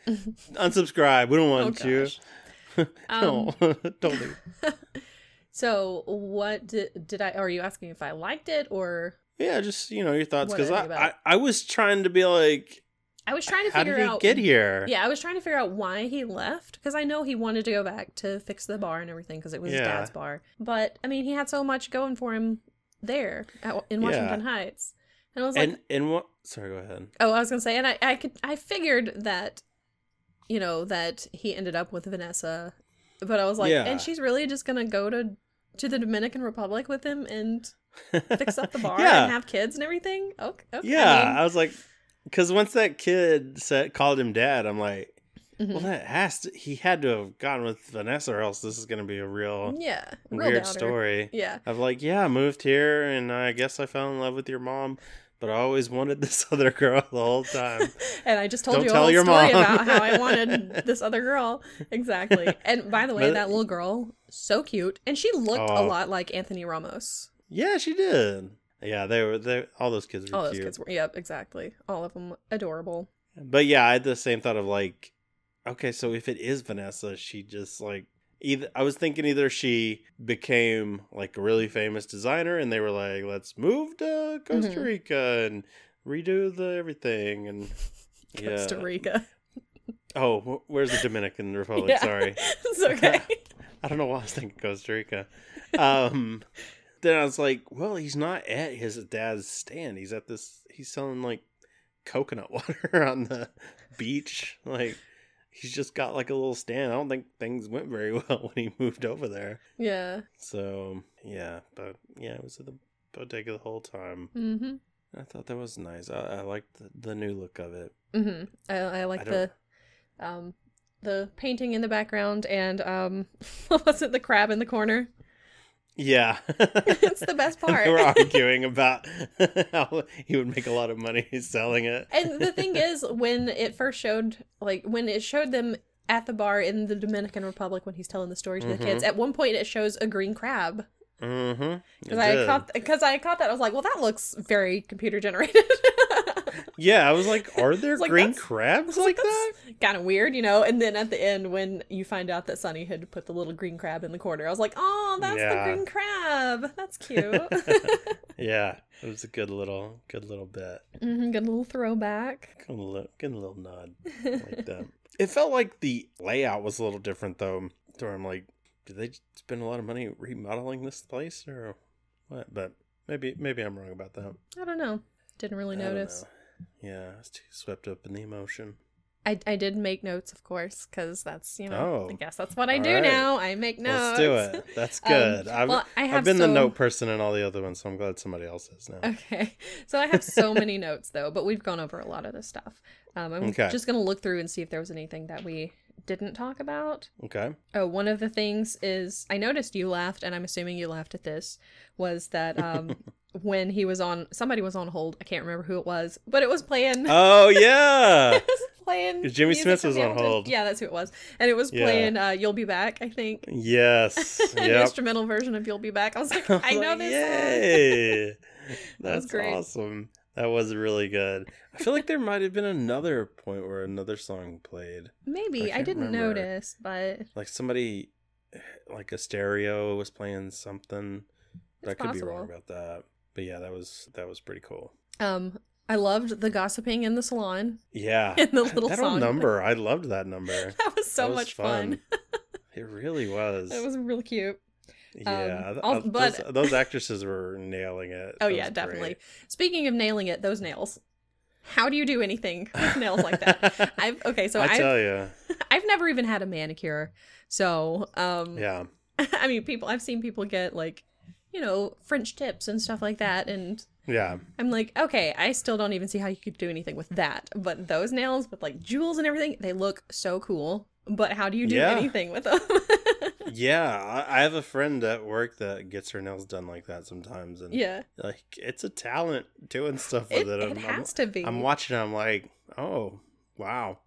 Unsubscribe. We don't Oh, want you. gosh. Um, don't do. So, what did, did I? Are you asking if I liked it or? Yeah, just you know your thoughts because I I, think about I it. I was trying to be like, I was trying to how figure did he out. get here? Yeah, I was trying to figure out why he left because I know he wanted to go back to fix the bar and everything because it was his dad's bar. But I mean, he had so much going for him there at, in Yeah. Washington Heights, and I was like, and and what? Sorry, go ahead. oh, I was gonna say, and I, I could, I figured that, you know, that he ended up with Vanessa, but I was like, Yeah. and she's really just gonna go to to the Dominican Republic with him and fix up the *laughs* bar yeah, and have kids and everything. Okay, okay. yeah. I mean, I was like, because once that kid said called him dad, I'm like, mhm. well, that has to. He had to have gone with Vanessa, or else this is going to be a real yeah, real weird story. Yeah, Of like, yeah, I moved here, and I guess I fell in love with your mom, but I always wanted *laughs* this other girl the whole time. *laughs* and I just told Don't you a whole your story mom. about how I wanted *laughs* this other girl. Exactly. And by the way, But- that little girl, so cute, and she looked a Oh. lot like Anthony Ramos. yeah, she did. Yeah, they were. They all those kids were All those cute. kids were. Yep, exactly. All of them adorable. But yeah, I had the same thought of like, okay, so if it is Vanessa, she just like either I was thinking either she became like a really famous designer and they were like, let's move to Costa Mhm. Rica and redo the everything and *laughs* yeah. Costa Rica. Oh, where's the Dominican *laughs* Republic? Yeah. Sorry. *laughs* it's okay. I don't know why I was thinking Costa Rica. Um, then I was like, well, he's not at his dad's stand. He's at this. He's selling like coconut *laughs* water on the beach. Like he's just got like a little stand. I don't think things went very *laughs* well when he moved over there. yeah. So yeah, but yeah, it was at the bodega the whole time. Mm-hmm. I thought that was nice. I, I liked the, the new look of it. Mm-hmm. I, I like the, um, the painting in the background and um, *laughs* what was it? The crab in the corner. Yeah, *laughs* It's the best *laughs* part. they were arguing about *laughs* how he would make a lot of money selling it. And the thing is, when it first showed, like when it showed them at the bar in the Dominican Republic when he's telling the story to the kids, Mhm. at one point it shows a green crab. Mm-hmm. Because I caught, because I caught that, I was like, well, that looks very computer generated. *laughs* Yeah, I was like, are there like, green crabs like like, that? kind of weird, you know. And then at the end, when you find out that Sonny had put the little green crab in the corner, I was like, oh, that's Yeah. the green crab. That's cute. *laughs* *laughs* Yeah, it was a good little, good little bit. hmm good little throwback. Good little, good little nod like that. It felt like the layout was a little different though. So I'm like, did they spend a lot of money remodeling this place or what? But maybe, maybe I'm wrong about that. I don't know. Didn't really I notice. Yeah, I was too swept up in the emotion. I, I did make notes, of course, because that's you know Oh. I guess that's what I do right. now. I make notes. Let's do it. *laughs* That's Um, good. I've, well, I I've have been the note person in all the other ones, so I'm glad somebody else is now. Okay, so I have so many notes though, but we've gone over a lot of this stuff. Um, I'm *laughs* Okay. just gonna look through and see if there was anything that we didn't talk about. Okay. Oh, one of the things is I noticed you laughed, and I'm assuming you laughed at this. Was that um *laughs* when he was on somebody was on hold? I can't remember who it was, but it was playing. Oh *laughs* yeah. it was playing. Jimmy Smits was on hold. Yeah, that's who it was, and it was Yeah. playing uh, "You'll Be Back." I think yes. *laughs* an Yep. instrumental version of "You'll Be Back." I was like, I know this. Yay. That That's great. awesome. That was really good. I feel like there might have been another point where another song played. Maybe I I, didn't remember. notice, but Like somebody, like a stereo was playing something. It's I could be wrong about that. But yeah, that was that was pretty cool. um, I loved the gossiping in the salon. Yeah. *laughs* And the little that song. number, I loved that number. *laughs* That was so That was much fun. *laughs* It really was. It was really cute. Yeah, th- al- uh, but- those, those actresses were nailing it. Oh That yeah, definitely. great. Speaking of nailing it, those nails. How do you do anything *laughs* with nails like that? I've okay, so I I've tell you, *laughs* I've never even had a manicure. So, um yeah, *laughs* I mean, people I've seen people get like, you know, French tips and stuff like that and yeah. I'm like, okay, I still don't even see how you could do anything with that. But those nails with like jewels and everything, they look so cool. But how do you do Yeah. anything with them? Yeah, I, I have a friend at work that gets her nails done like that sometimes, and yeah. like it's a talent doing stuff with it. it I'm, I'm, has to be. I'm watching. I'm like, oh wow,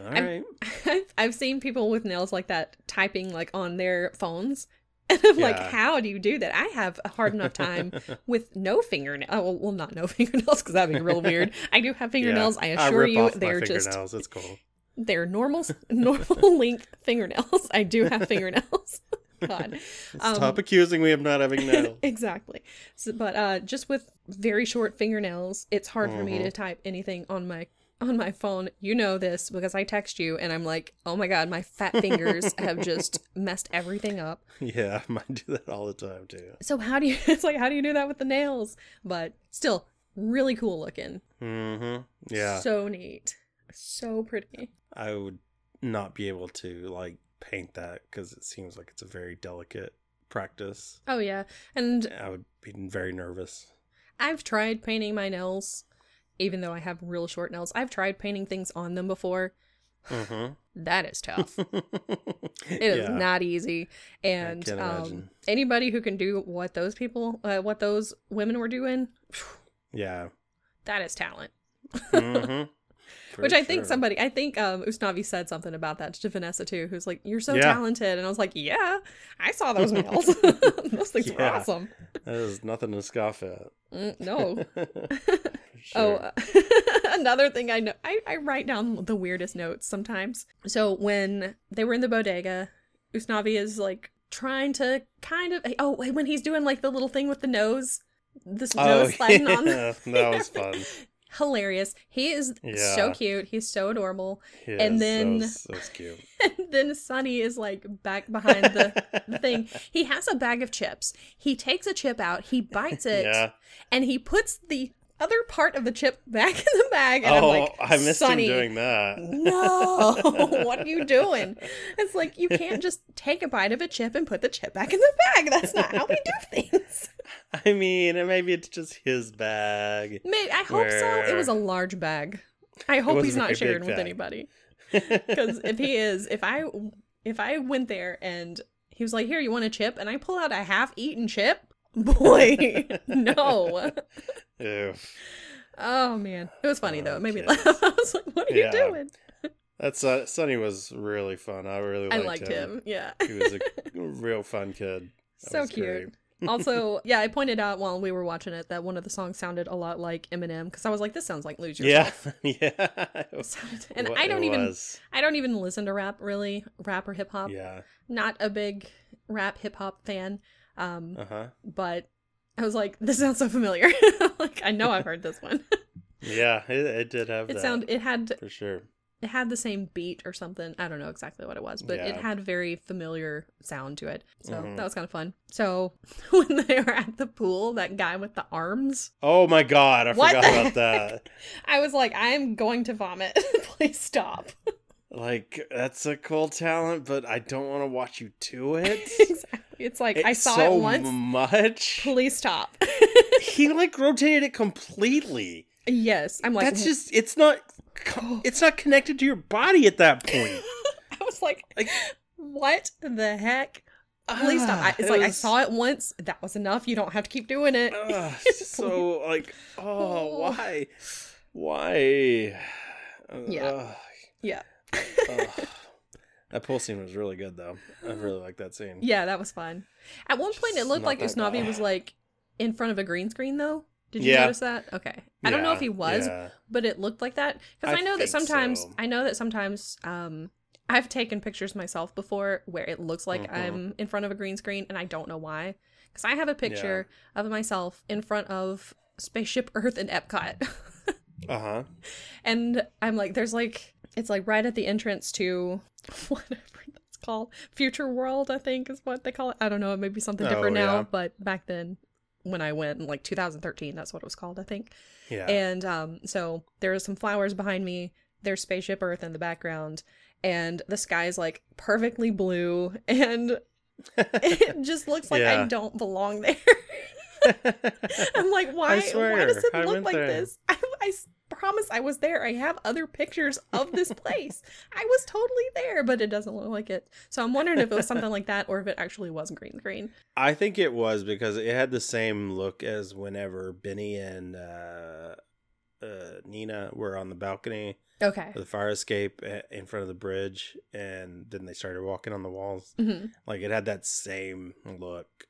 all I'm- right. *laughs* I've, I've seen people with nails like that typing like on their phones. *laughs* And I'm like, how do you do that? I have a hard enough time *laughs* with no fingernails. Oh, well, well, not no fingernails because that'd be real weird. I do have fingernails. I assure rip you, they're just fingernails. It's cool. They're normal *laughs* normal *laughs* length fingernails. I do have fingernails. *laughs* God. Um, Stop accusing me of not having nails. exactly. So, but uh, just with very short fingernails, it's hard for me to type anything on my on my phone. You know this because I text you and I'm like, oh my god, my fat fingers have just messed everything up. yeah, I might do that all the time too. So how do you? It's like how do you do that with the nails? But still, really cool looking. Mm-hmm. Yeah, So neat. So pretty. I would not be able to like paint that because it seems like it's a very delicate practice. Oh yeah, and I would be very nervous. I've tried painting my nails, even though I have real short nails. I've tried painting things on them before. Mm-hmm. *sighs* That is tough. *laughs* It is yeah. not easy. And um, anybody who can do what those people, uh, what those women were doing, *sighs* Yeah. that is talent. *laughs* Mm-hmm. Which I think somebody, I think um, Usnavi said something about that to Vanessa too, who's like, "You're so Yeah. talented," and I was like, "Yeah, I saw those *laughs* nails. *laughs* those things were Yeah. awesome." That is nothing to scoff at. Mm, no. *laughs* Sure. Oh, uh, another thing I know, I, I write down the weirdest notes sometimes. So when they were in the bodega, Usnavi is like trying to kind of, oh, when he's doing like the little thing with the nose, this Oh, nose sliding on. yeah, that was fun. Hilarious. He is Yeah. so cute. He's so adorable. Yes, And that then- was, that was cute. *laughs* And then Sonny is like back behind the, the thing. *laughs* He has a bag of chips. He takes a chip out, he bites it, Yeah. and he puts the other part of the chip back in the bag. And oh, I'm like, I missed Sonny, him doing that. No, *laughs* what are you doing? It's like you can't just take a bite of a chip and put the chip back in the bag. That's not how we do things. *laughs* I mean, maybe it's just his bag. Maybe I hope so. It was a large bag. I hope he's not sharing with anybody. *laughs* Because if he is, if I if I went there and he was like, "Here, you want a chip?" and I pull out a half-eaten chip, boy, no. Ew. Oh man, it was funny though. Oh, It made me laugh. *laughs* I was like, "What are Yeah. you doing?" That's uh, Sonny was really fun. I really I liked, liked him. Yeah. He was *laughs* a real fun kid. That so cute. also, *laughs* yeah, I pointed out while we were watching it that one of the songs sounded a lot like Eminem because I was like, "This sounds like Lose Yeah, Yourself." yeah. and It I don't even, was. I don't even listen to rap really, rap or hip hop. Yeah. Not a big rap hip hop fan. Um, Uh huh. but I was like, "This sounds so familiar." *laughs* like I know I've heard this one. *laughs* Yeah, it, it did have it that sound, it had, for sure. it had the same beat or something. I don't know exactly what it was, but it Yeah. had very familiar sound to it. So Mhm. that was kind of fun. So *laughs* when they were at the pool, that guy with the arms, Oh my god, I forgot about that. I was like, I am going to vomit. Please stop. like that's a cool talent, but I don't want to watch you do it. exactly. It's like I saw so it once. much. Please stop. *laughs* he like rotated it completely. yes, I'm like That's just it's not it's not connected to your body at that point. *laughs* I was like, Like- what the heck? Please stop. I, Ah, it's it like I saw it once. That was enough. You don't have to keep doing it. Ugh, *laughs* so like oh Oh. why why Yeah. Ugh, yeah. ugh. That pool scene was really good though i really like that scene Yeah, that was fun. At one point, it looked like Usnavi guy. was like in front of a green screen, though. Did you Yeah. notice that? Okay. I don't know if he was, yeah. but it looked like that because I I, know that sometimes so. I know that sometimes um I've taken pictures myself before where it looks like Mhm. I'm in front of a green screen and I don't know why. Because I have a picture of myself in front of Spaceship Earth in Epcot. *laughs* uh-huh and I'm like, there's like, it's like right at the entrance to *laughs* whatever that's called. Future World, I think is what they call it. I don't know. It may be something Oh, different now, but back then when I went in like 2013, that's what it was called, I think. yeah And um, so there are some flowers behind me. There's Spaceship Earth in the background. And the sky's like perfectly blue. *laughs* And it *laughs* just looks like I don't belong there. I'm like, why? why does it I look like there. this? I, I promise I was there. I have other pictures of this place. *laughs* I was totally there, but it doesn't look like it. So I'm wondering if it was something like that or if it actually was green screen. *laughs* i think it was because it had the same look as whenever benny and uh uh nina were on the balcony Okay. the fire escape in front of the bridge and then they started walking on the walls hmm like it had that same look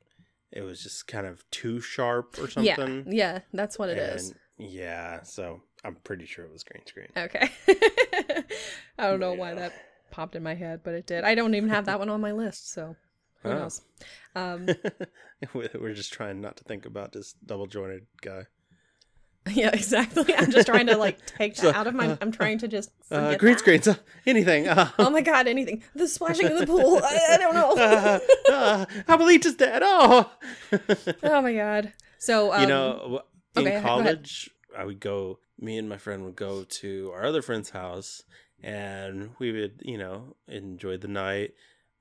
it was just kind of too sharp or something Yeah, yeah that's what it is. And, yeah so i'm pretty sure it was green screen Okay. *laughs* I don't know why that popped in my head, but it did. I don't even have that one on my list, so who Oh. knows? Um, *laughs* we're just trying not to think about this double jointed guy *laughs* yeah, exactly. I'm just trying to like take that So, out of my. uh, I'm trying to just uh, green that. screens uh, anything uh, Oh my god! Anything? The splashing in the pool. I, I don't know. uh, uh, Abuelita's dead oh oh my god. So um, you know in okay, college i would go me and my friend would go to our other friend's house and we would you know enjoy the night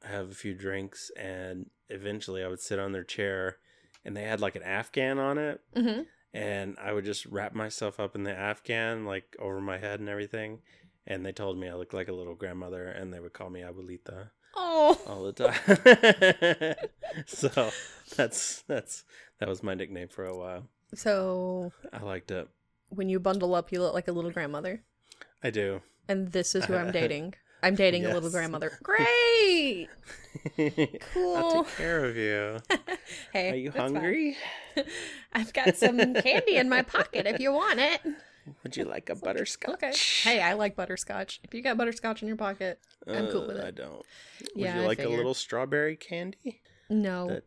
have a few drinks and eventually i would sit on their chair and they had like an afghan on it mhm. and i would just wrap myself up in the afghan like over my head and everything and they told me i looked like a little grandmother and they would call me abuelita Oh. all the time *laughs* so that's that's that was my nickname for a while So I liked it. When you bundle up, you look like a little grandmother, I do. and this is who I'm *laughs* dating. I'm dating a little grandmother. *laughs* Great. I'll Cool. take care of you. *laughs* Hey, Are you hungry? I've got some candy in my pocket if you want it. Would you like a butterscotch? Okay. Hey, I like butterscotch. If you got butterscotch in your pocket, I'm cool with Uh, it. I don't. Would Yeah, you I like a little strawberry candy? no. That-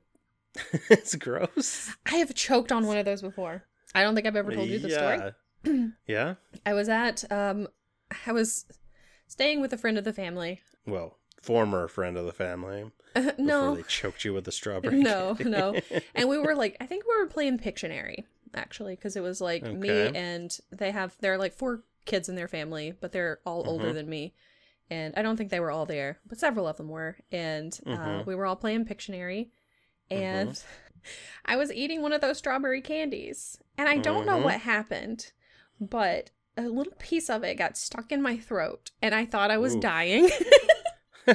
it's gross. I have choked on one of those before. I don't think I've ever told you the story. yeah. *clears throat* yeah. I was at um I was staying with a friend of the family. Well, former friend of the family. *laughs* Before no. they choked you with the strawberry. *laughs* No, no. *laughs* And we were like I think we were playing Pictionary actually because it was like me and they have they're like four kids in their family, but they're all older Mhm. than me. And I don't think they were all there, but several of them were. And uh, Mhm. we were all playing Pictionary. And Mm-hmm. I was eating one of those strawberry candies. And I don't know Mhm. what happened, but a little piece of it got stuck in my throat. And I thought I was Ooh. dying. *laughs* *laughs*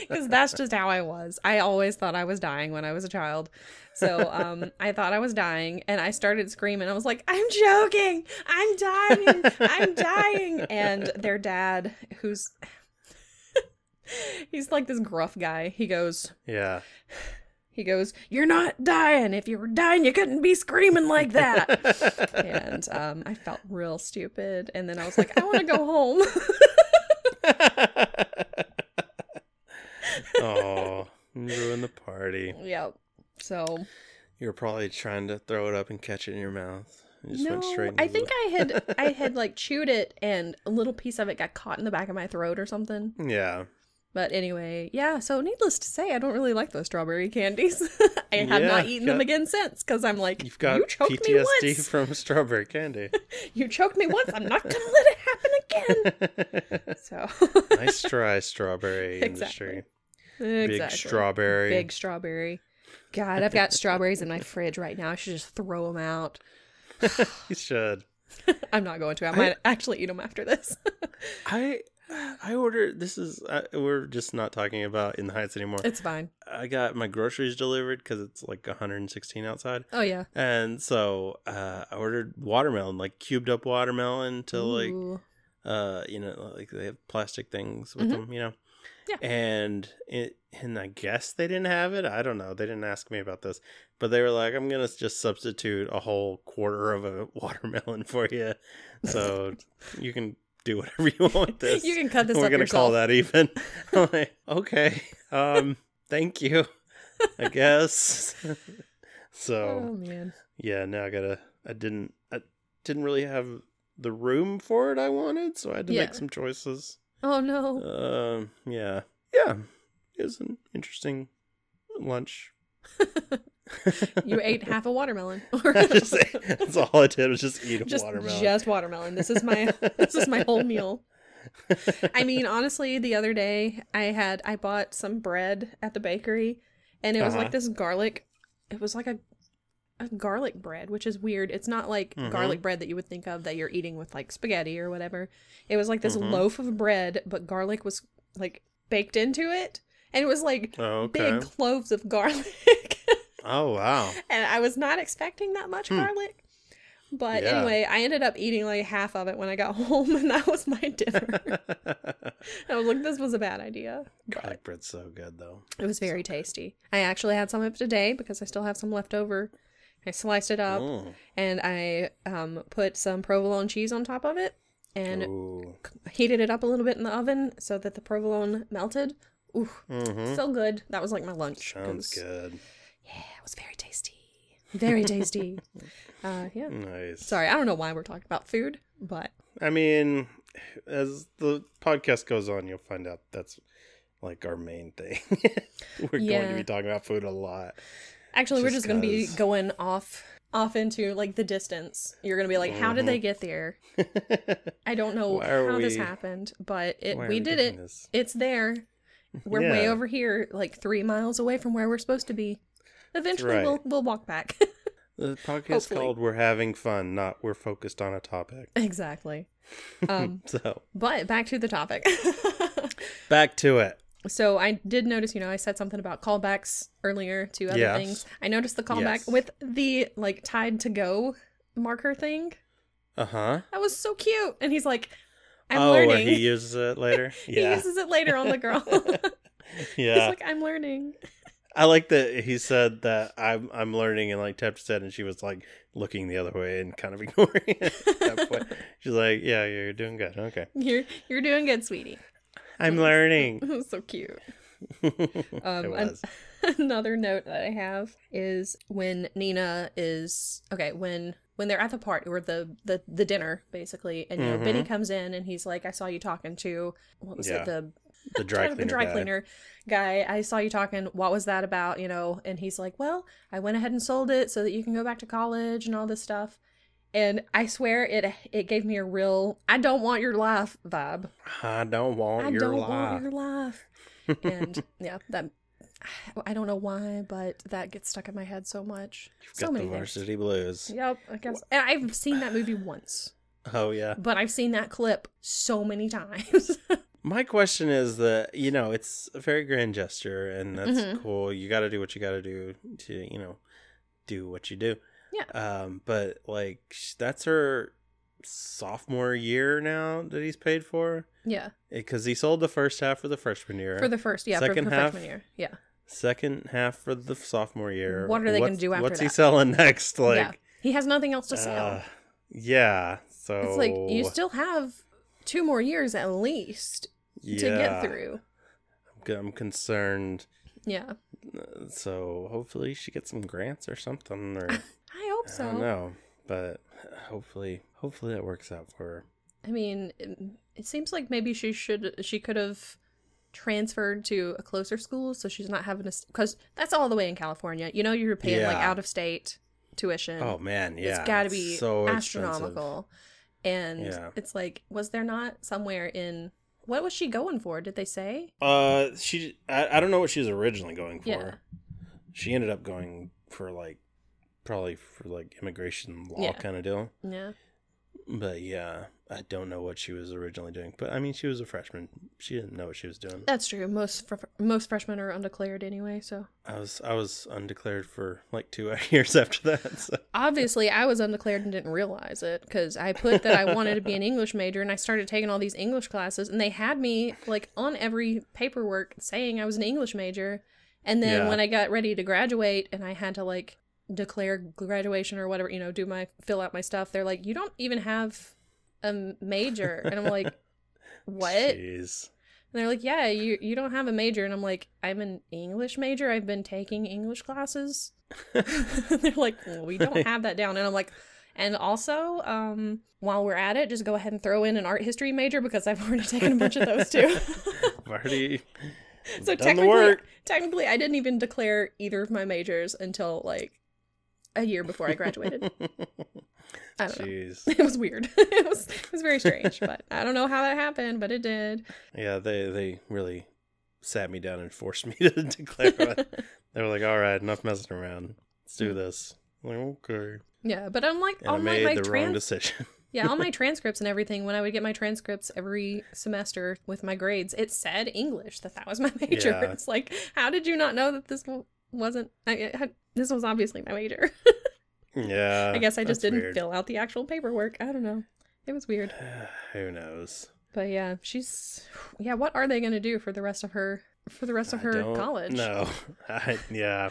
Because that's just how I was. I always thought I was dying when I was a child. So um, *laughs* I thought I was dying and I started screaming. I was like, I'm joking. I'm dying. I'm dying. And their dad, who's. He's like this gruff guy. He goes, yeah. He goes, You're not dying. If you were dying, you couldn't be screaming like that. *laughs* and um, I felt real stupid. And then I was like, I want to go home. *laughs* *laughs* oh, ruin the party. yep. So You were probably trying to throw it up and catch it in your mouth. Just no, went straight. I think the- I had I had like chewed it and a little piece of it got caught in the back of my throat or something. Yeah. But anyway, yeah. So needless to say, I don't really like those strawberry candies. *laughs* I have Yeah, not eaten them again since because I'm like, You've got you choked me PTSD once. from strawberry candy. *laughs* You choked me once. I'm not gonna let it happen again. *laughs* So nice try, strawberry Exactly. industry. Big exactly. strawberry. Big strawberry. God, I've got strawberries in my fridge right now. I should just throw them out. You should. I'm not going to. I might actually eat them after this. I I ordered. This is uh, we're just not talking about in the Heights anymore. it's fine. I got my groceries delivered because it's like 116 outside, Oh yeah. and so uh, I ordered watermelon, like cubed up watermelon, to like uh you know like they have plastic things with Mhm. them, you know. Yeah. And it and I guess they didn't have it. I don't know. They didn't ask me about this, but they were like, "I'm gonna just substitute a whole quarter of a *laughs* watermelon for you, so you can do whatever *laughs* you want with this." You can cut this We're gonna yourself. call that even. *laughs* Like, okay. Um, thank you. I guess. *laughs* so. Oh man. yeah, now I gotta. I didn't. I didn't really have the room for it I wanted, so I had to Yeah. make some choices. Oh no. Um, yeah, yeah. It was an interesting lunch. You ate half a watermelon. *laughs* Just, that's all I did was just eat a just watermelon. just watermelon. This is my this is my whole meal. I *laughs* mean, honestly, the other day I had I bought some bread at the bakery, and it was Uh-huh. like this garlic. It was like a a garlic bread, which is weird. It's not like Mhm. garlic bread that you would think of that you're eating with like spaghetti or whatever. It was like this Mhm. loaf of bread, but garlic was like baked into it, and it was like Oh, okay. big cloves of garlic. *laughs* Oh wow. *laughs* and I was not expecting that much Hmm. garlic. But Yeah. anyway, I ended up eating like half of it when I got *laughs* home, and that was my dinner. *laughs* I was like, this was a bad idea. Garlic bread's so good though. it was very tasty. I actually had some of it today because I still have some left over. I sliced it up Mm. and I um, put some provolone cheese on top of it and Ooh. heated it up a little bit in the oven so that the provolone melted. Ooh, Mhm. so good. That was like my lunch. Sounds good. Yeah, it was very tasty. Very *laughs* tasty. uh, yeah. Nice. Sorry, I don't know why we're talking about food, but I mean, as the podcast goes on, you'll find out that's like our main thing. *laughs* We're going to be talking about food a lot. actually, we're Just just going to be 'cause. going off off into like the distance. You're going to be like, how did they get there? *laughs* I don't know Why are how this happened, but it Why are we did it. this? It's there. We're way over here, like three miles away from where we're supposed to be. Eventually, right. we'll we'll walk back. *laughs* The podcast called "We're Having Fun," not "We're Focused on a Topic." *laughs* exactly. Um, *laughs* So but back to the topic. back to it. So I did notice, you know, I said something about callbacks earlier to other Yes. things. I noticed the callback Yes. with the like tied to go marker thing. Uh huh. That was so cute. And he's like, I'm oh, learning. he uses it later. He uses it later on the girl. Yeah. He's like, I'm learning. I like that he said that I'm I'm learning and like tapped said and she was like looking the other way and kind of *laughs* ignoring it. At that point. *laughs* She's like, "Yeah, you're doing good. Okay, You're you're doing good, sweetie. I'm learning." *laughs* So cute. it Um, was. Another note that I have is when Nina is okay when when they're at the party or the the the dinner basically, and you know Mhm. Benny comes in and he's like, "I saw you talking to what was Yeah. it the the *laughs* dry cleaner. dry guy. cleaner guy. I saw you talking. What was that about? You know?" And he's like, "Well, I went ahead and sold it so that you can go back to college and all this stuff." And I swear it it gave me a real I don't want your life vibe. I don't want your laugh. I your don't life. want your life. *laughs* and yeah, that I don't know why, but that gets stuck in my head so much. You've so got the many things. varsity blues. Yep, I guess. And I've seen that movie once, Oh yeah. but I've seen that clip so many *laughs* times. My question is that you know it's a very grand gesture and that's Mhm. cool. You got to do what you got to do to you know do what you do. Yeah. Um, but like that's her sophomore year now that he's paid for yeah, because he sold the first half of the freshman year, for the first, yeah, Second for half? freshman year, yeah, second half for the sophomore year. What are they gonna What's- do after What's he selling *laughs* next? Like, yeah. He has nothing else to sell. uh, yeah. So it's like you still have two more years at least to get through. I'm concerned. Yeah, Uh, So hopefully she gets some grants or something, or *laughs* I hope so. I don't know. But hopefully, hopefully that works out for her. I mean, it, it seems like maybe she should she could have transferred to a closer school so she's not having to because that's all the way in California. You know, you're paying like out of state tuition. Oh man, yeah, it's got to be so astronomical. And Yeah. it's like, was there not somewhere in what was she going for? Did they say? Uh, she, I, I don't know what she was originally going for. Yeah. She ended up going for like, probably for like immigration law Yeah. kind of deal. Yeah. But yeah, I don't know what she was originally doing. But I mean, she was a freshman. She didn't know what she was doing. That's true. Most fr- most freshmen are undeclared anyway, so I was I was undeclared for like two *laughs* years after that. So. obviously I was undeclared and didn't realize it because I put that I wanted to be an *laughs* English major and I started taking all these English classes and they had me like on every paperwork saying I was an English major. And then Yeah. when I got ready to graduate and I had to like declare graduation or whatever, you know, do my fill out my stuff, they're like, you don't even have a major. And I'm like, *laughs* what? Jeez. And they're like, "Yeah, you you don't have a major." And I'm like, "I'm an English major. I've been taking English classes." *laughs* *laughs* they're like, well, "We don't have that down." And I'm like, "And also, um, while we're at it, just go ahead and throw in an art history major because I've already taken a bunch of those too." I've already so technically, technically, I didn't even declare either of my majors until like a year before I graduated. *laughs* I don't know. *laughs* It was weird. *laughs* it was it was very strange, but I don't know how that happened, but it did. Yeah, they they really sat me down and forced me to declare. they were like, "All right, enough messing around. Let's do mm. this." I'm like, okay. Yeah, but I'm like And all I my, made my the wrong decision. yeah, all my transcripts and everything. When I would get my transcripts every semester with my grades, it said English that that was my major. Yeah. It's like, how did you not know that this wasn't? I, had, this was obviously my major. *laughs* yeah. I guess I just didn't weird. fill out the actual paperwork. I don't know. It was weird. *sighs* Who knows? But yeah, she's yeah. What are they gonna do for the rest of her for the rest of I her college? No. *laughs* I, yeah.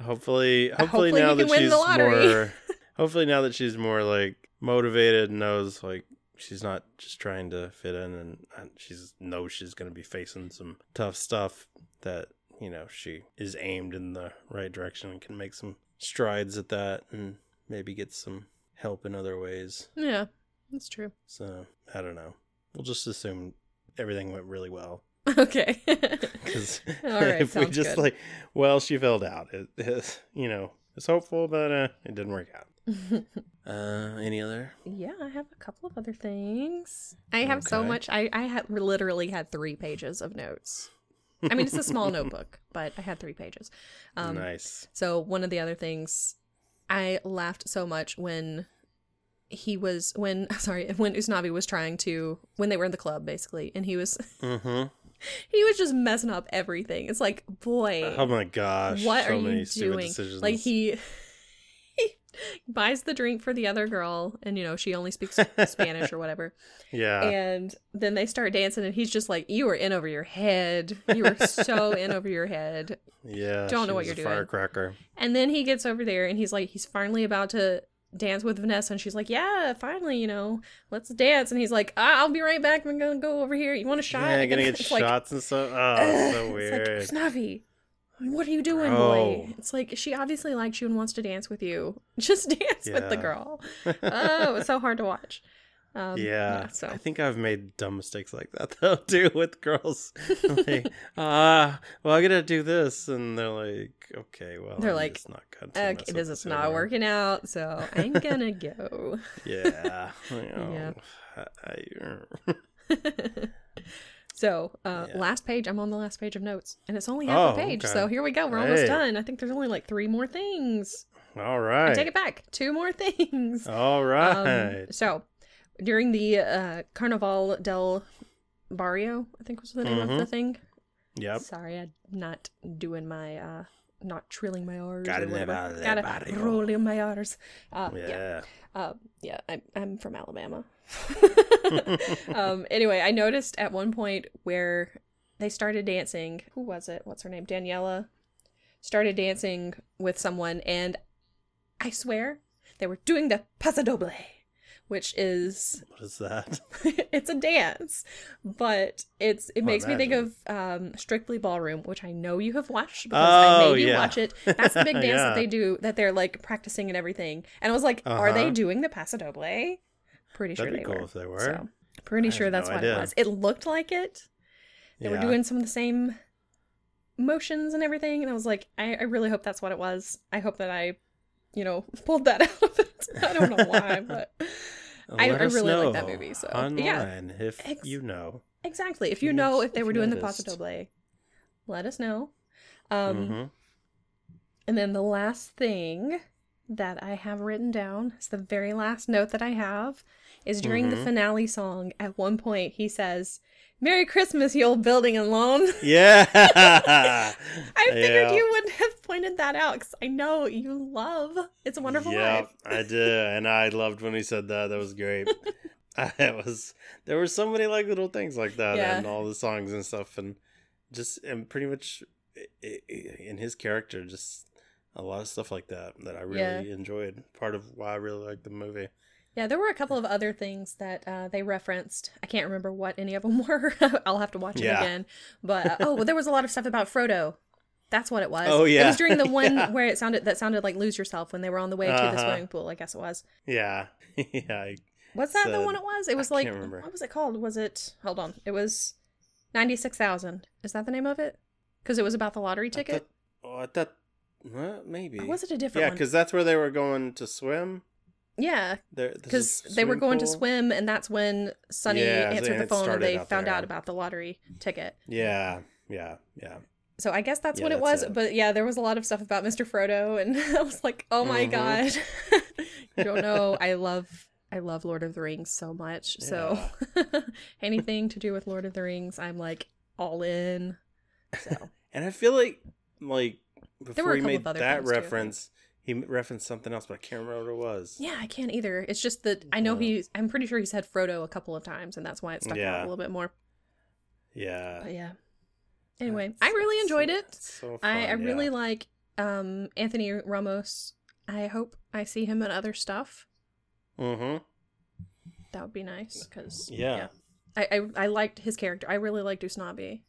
Hopefully, *laughs* hopefully, Hopefully now that she's more, hopefully now that she's more like motivated, and knows like she's not just trying to fit in, and, and she's knows she's going to be facing some tough stuff. That you know she is aimed in the right direction and can make some strides at that, and maybe get some help in other ways. Yeah, that's true. So I don't know. We'll just assume everything went really well. *laughs* okay. Because *laughs* *laughs* right, if we just good. like, well, she filled out. It, it, you know, it's hopeful, but uh, it didn't work out. Uh, any other? Yeah, I have a couple of other things. I have so much. I I had literally had three pages of notes. I mean, it's a small *laughs* notebook, but I had three pages. Um, nice. So one of the other things, I laughed so much when he was when *laughs* sorry when Usnavi was trying to when they were in the club basically, and he was Mm-hmm. *laughs* he was just messing up everything. It's like boy, Oh my gosh! what so are many you doing? Decisions. Like he. *laughs* Buys the drink for the other girl, and you know she only speaks *laughs* Spanish or whatever. yeah, And then they start dancing, and he's just like, "You were in over your head. You were so *laughs* in over your head." yeah. don't know what you're doing. Firecracker. And then he gets over there, and he's like, he's finally about to dance with Vanessa, and she's like, "Yeah, finally, you know, let's dance." And he's like, ah, "I'll be right back. I'm gonna go over here. You want a shot?" Yeah, And gonna get it's like, shots and stuff. Oh, it's so It's weird. like, Snavi, what are you doing, boy? It's like she obviously likes you and wants to dance with you. *laughs* Just dance with the girl. *laughs* oh, it's so hard to watch. Um, yeah, so I think I've made dumb mistakes like that *laughs* though too with girls. like, ah, well, I gotta do this, and they're like, okay, well, They're I'm like, not mess okay, this is not working out, so I'm gonna go. Yeah, you know, Yeah. I- so, uh, Yeah. last page. I'm on the last page of notes, and it's only half Oh, a page. okay. So here we go. We're almost done. I think there's only like three more things. All right. I take it back. Two more *laughs* things. all right. Um, so, during the uh, Carnaval del Barrio, I think was the name of the Mhm. thing. yep. Sorry, I'm not doing my, uh, not trilling my R's. Gotta live out of that Gotta roll in my R's. Uh, yeah. Yeah. Uh, yeah, I'm, I'm from Alabama. *laughs* um, anyway, I noticed at one point where they started dancing. Who was it? What's her name? Daniela started dancing with someone, and I swear they were doing the paso doble, which is *laughs* What is that? it's a dance, but it's it makes me think of um, Strictly Ballroom, which I know you have watched because I Oh, made you yeah. watch it. That's the big *laughs* dance Yeah. that they do that they're like practicing and everything. And I was like, are they Uh-huh. doing the Paso Doble? Pretty sure That'd they be cool were. if they were. So, pretty I sure that's no what it was. It looked like it. They were doing some of the same motions and everything, and I was like, I, I really hope that's what it was. I hope that I, you know, pulled that *laughs* out of it. I don't know why, but *laughs* I- I really like that movie, so, online yeah. if Ex- you know. exactly. If you know if they were doing the Paso. Doble, let us know. Um, Mhm. And then the last thing that I have written down is the very last note that I have is during the Mhm. finale song. At one point, he says, "Merry Christmas, you old building and loan." *laughs* Yeah. I figured Yeah. you would have pointed that out because I know you love "It's a Wonderful yeah, Life." I did, and I loved when he said that. That was great. *laughs* it was there were so many like little things like that Yeah. and all the songs and stuff, and just and pretty much in his character, just a lot of stuff like that that I really Yeah. enjoyed. Part of why I really liked the movie. Yeah, there were a couple of other things that uh, they referenced. I can't remember what any of them *laughs* were. I'll have to watch it Yeah. again. But uh, oh, well, there was a lot of stuff about Frodo. That's what it was. Oh, yeah, It was during the *laughs* one Yeah. where it sounded that sounded like lose yourself when they were on the way to the Uh-huh. swimming pool. I guess it was. Yeah, *laughs* yeah. I- Was that the one it was? It was I like can't remember. what was it called? Was it hold on? It was ninety six thousand. Is that the name of it? Because it was about the lottery I ticket. thought- oh, I thought well, maybe. Or was it a different yeah, because that's where they were going to swim. Yeah, because they were going to swim, and that's when Sonny Yeah, answered the phone and they found there. out about the lottery ticket. Yeah, yeah, yeah. So I guess that's Yeah, what it was. it. But yeah, there was a lot of stuff about Mr. Frodo, and *laughs* I was like, oh my Mhm. god, *laughs* you don't know. I love, I love Lord of the Rings so much. So *laughs* anything to do with Lord of the Rings, I'm like all in. So And I feel like like were before he made that things, too, reference, he referenced something else, but I can't remember what it was. yeah, I can't either. It's just that I know Yeah. he's. I'm pretty sure he said Frodo a couple of times, and that's why it stuck out a little bit more. Yeah. But yeah. Anyway, That's- I really enjoyed it. that's so I, I fun, really like um Anthony Ramos. I hope I see him in other stuff. Mm-hmm. That would be nice because Yeah. I, I I liked his character. I really liked Usnavi,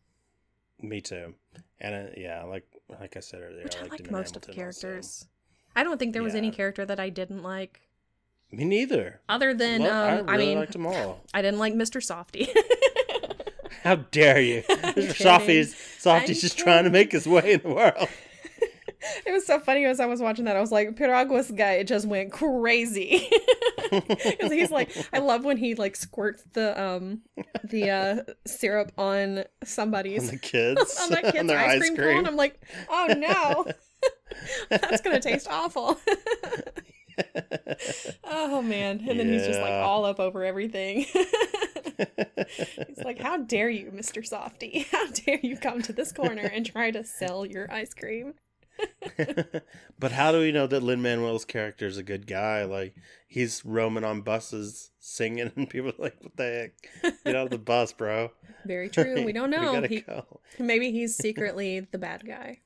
Me too. And uh, yeah, like like I said earlier, which I liked liked him in most of the characters. also. I don't think there was any character that I didn't like, Me neither. other than Well, I um really I, mean liked them *laughs* all. I didn't like Mr. Softee. *laughs* How dare you? Mr. kidding. Softee's Softee's I'm just trying to make his way in the world. It was so funny as I was watching that. I was like, Piraguas guy it just went crazy. *laughs* Because he's like, I love when he like squirts the um the uh syrup on on somebody's *laughs* the kids. on that kid's their ice cream, cone. I'm like, oh no, *laughs* that's gonna taste awful. oh man, and then he's just like all up over everything. he's like, how dare you, Mr. Softee? How dare you come to this corner and try to sell your ice cream? *laughs* but how do we know that Lin Manuel's character is a good guy? Like he's roaming on buses singing, *laughs* and people are like, "What the heck? Get out of the bus, bro!" Very true. We *laughs* don't know. gotta He, go. maybe he's secretly the bad guy.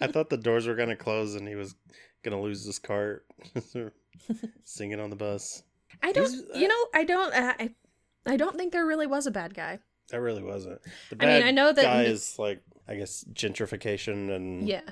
I thought the doors were gonna close and he was gonna lose his cart. singing on the bus. I don't. He's- you know, I don't. Uh, I, I don't think there really was a bad guy. That really wasn't. The I mean, I know that- guy is like, I guess, gentrification and Yeah.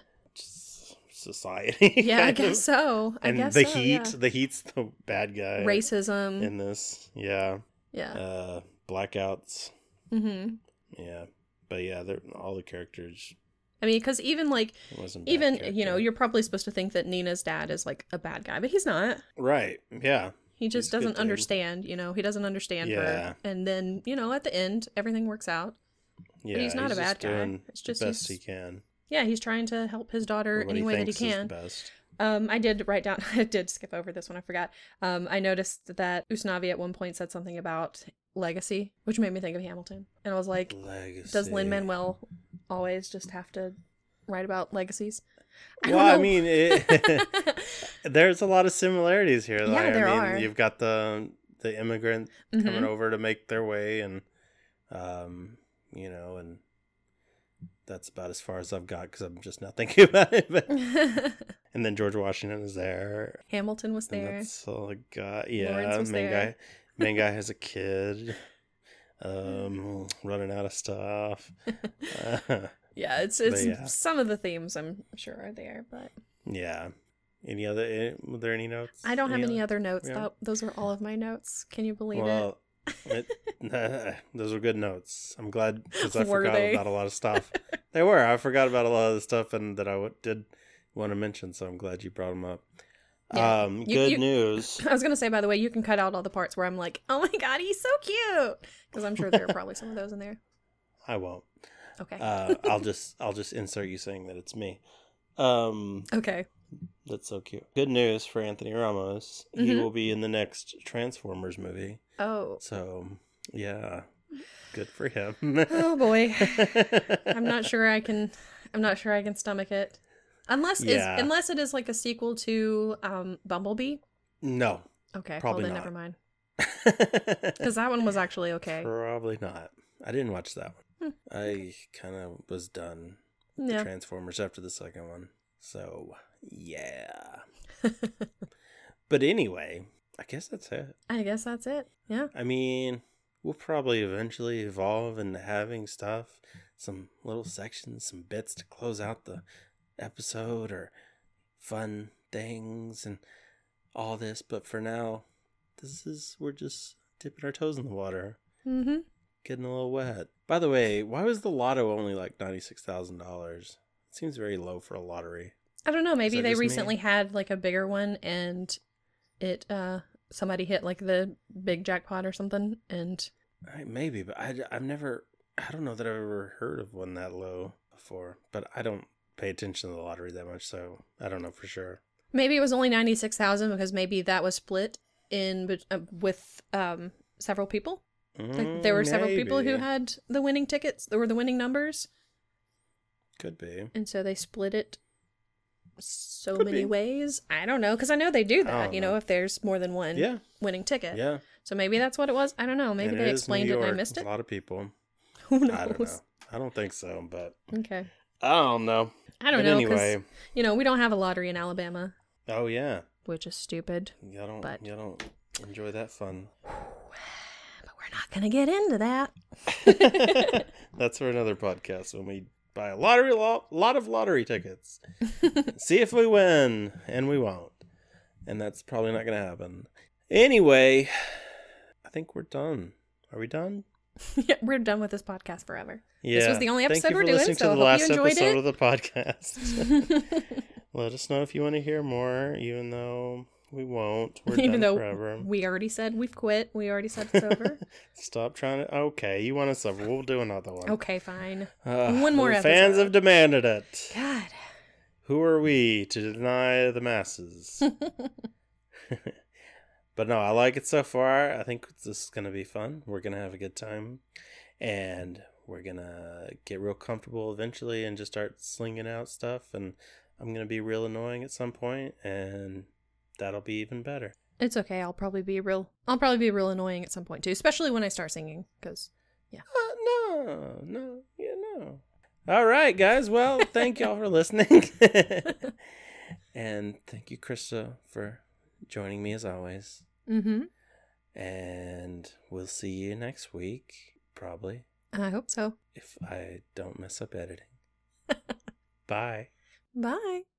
Society. *laughs* Yeah, I guess of. so. I and guess the so, heat, yeah. the heat's the bad guy racism. in this. Yeah, yeah. uh, blackouts. mm-hmm. Yeah, but yeah, they're all the characters. I mean, because even like, It wasn't bad even you know, you're probably supposed to think that Nina's dad is like a bad guy, but he's not. right. Yeah, He just He's doesn't understand. You know, he doesn't understand Yeah. her. And then you know, at the end, everything works out. yeah. he's not a bad guy. It's just best he's- he can. Yeah, he's trying to help his daughter any way that he can. Um, I did write down. *laughs* I did skip over this one. I forgot. Um, I noticed that Usnavi at one point said something about legacy, which made me think of Hamilton, and I was like, Legacy. does Lin Manuel always just have to write about legacies? I Well, I mean, it, *laughs* *laughs* there's a lot of similarities here. Yeah, like, there I mean, are. You've got the the immigrant Mhm. coming over to make their way, and um, you know, and that's about as far as I've got because I'm just not *laughs* thinking about it. But, *laughs* and then George Washington is there. Hamilton was And there. that's all I got. Yeah, Laurens was main there. guy. Main guy has a *laughs* kid. Um, running out of stuff. Uh, Yeah, it's it's yeah. some of the themes I'm sure are there, but yeah. Any other? eh, Were there any notes? I don't have any other- other notes. yeah. That, those are all of my notes. Can you believe? Well, it, *laughs* those were good notes. I'm glad because I Were forgot they? about a lot of stuff. *laughs* they were. I forgot about a lot of the stuff and that I w- did want to mention. So I'm glad you brought them up. Yeah. Um, You- good you- news. *clears throat* I was gonna say, by the way, you can cut out all the parts where I'm like, "Oh my god, he's so cute," because I'm sure there are probably some of those in there. I won't. Okay. Uh, I'll just I'll just insert you saying that it's me. Um, okay. that's so cute. Good news for Anthony Ramos. He Mhm. will be in the next Transformers movie. Oh. So yeah, good for him. Oh boy. *laughs* I'm not sure I can. I'm not sure I can stomach it, unless Yeah. is unless it is like a sequel to um Bumblebee. No, Okay. Probably well then not. never mind. *laughs* Because that one was actually okay. Probably not. I didn't watch that Hmm. one. I kind of was done with the Transformers after the second one. So, yeah. *laughs* But anyway, I guess that's it. I guess that's it. Yeah. I mean, we'll probably eventually evolve into having stuff, some little sections, some bits to close out the episode or fun things and all this. But for now, this is, we're just dipping our toes in the water. Mm-hmm. getting a little wet. By the way, why was the lotto only like ninety six thousand dollars? It seems very low for a lottery. I don't know. Maybe they just me? recently had like a bigger one, and it uh somebody hit like the big jackpot or something, and I, maybe, but I, i've never. I don't know that I've ever heard of one that low before. But I don't pay attention to the lottery that much, so I don't know for sure. maybe it was only ninety six thousand because maybe that was split in uh, with um several people. Like there were several people who Mm, had the winning tickets or the winning numbers, could be. and so they split it so Could many be. ways. I don't know because I know they do that. Oh, you know, know. if there's more than one Yeah, winning ticket. yeah. So maybe that's what it was. I don't know. Maybe And they it explained it and I missed it. A lot of people. *laughs* Who knows? I don't know. I don't think so, but Okay. I don't know. I don't but know anyway, you know we don't have a lottery in Alabama, oh yeah, which is stupid. y'all don't But- y'all don't enjoy that fun. *sighs* But we're not gonna get into that. *laughs* That's for another podcast when we buy a lottery lo- lot of lottery tickets. *laughs* See if we win, and we won't. And that's probably not going to happen. Anyway, I think we're done. Are we done? *laughs* yeah, we're done with this podcast forever. Yeah. This was the only episode we're doing, so I the hope last you enjoyed episode it. of the podcast. *laughs* Let us know if you want to hear more, even though we won't. *laughs* We're Even though forever. we already said we've quit. We already said it's over. *laughs* Stop trying to. Okay, you want us over? We'll do another one. okay, fine. *sighs* Uh, One more the Fans have demanded it. God. Who are we to deny the masses? *laughs* but no, I like it so far. I think this is going to be fun. We're going to have a good time. And we're going to get real comfortable eventually and just start slinging out stuff. And I'm going to be real annoying at some point, And that'll be even better. It's okay. I'll probably be real. I'll probably be real annoying at some point too, especially when I start singing. Because Uh, no, no, yeah, no. All right, guys. Well, thank y'all for listening. *laughs* and thank you, Krista, for joining me as always. mm-hmm. And we'll see you next week, probably, I hope so. if I don't mess up editing. *laughs* Bye. Bye.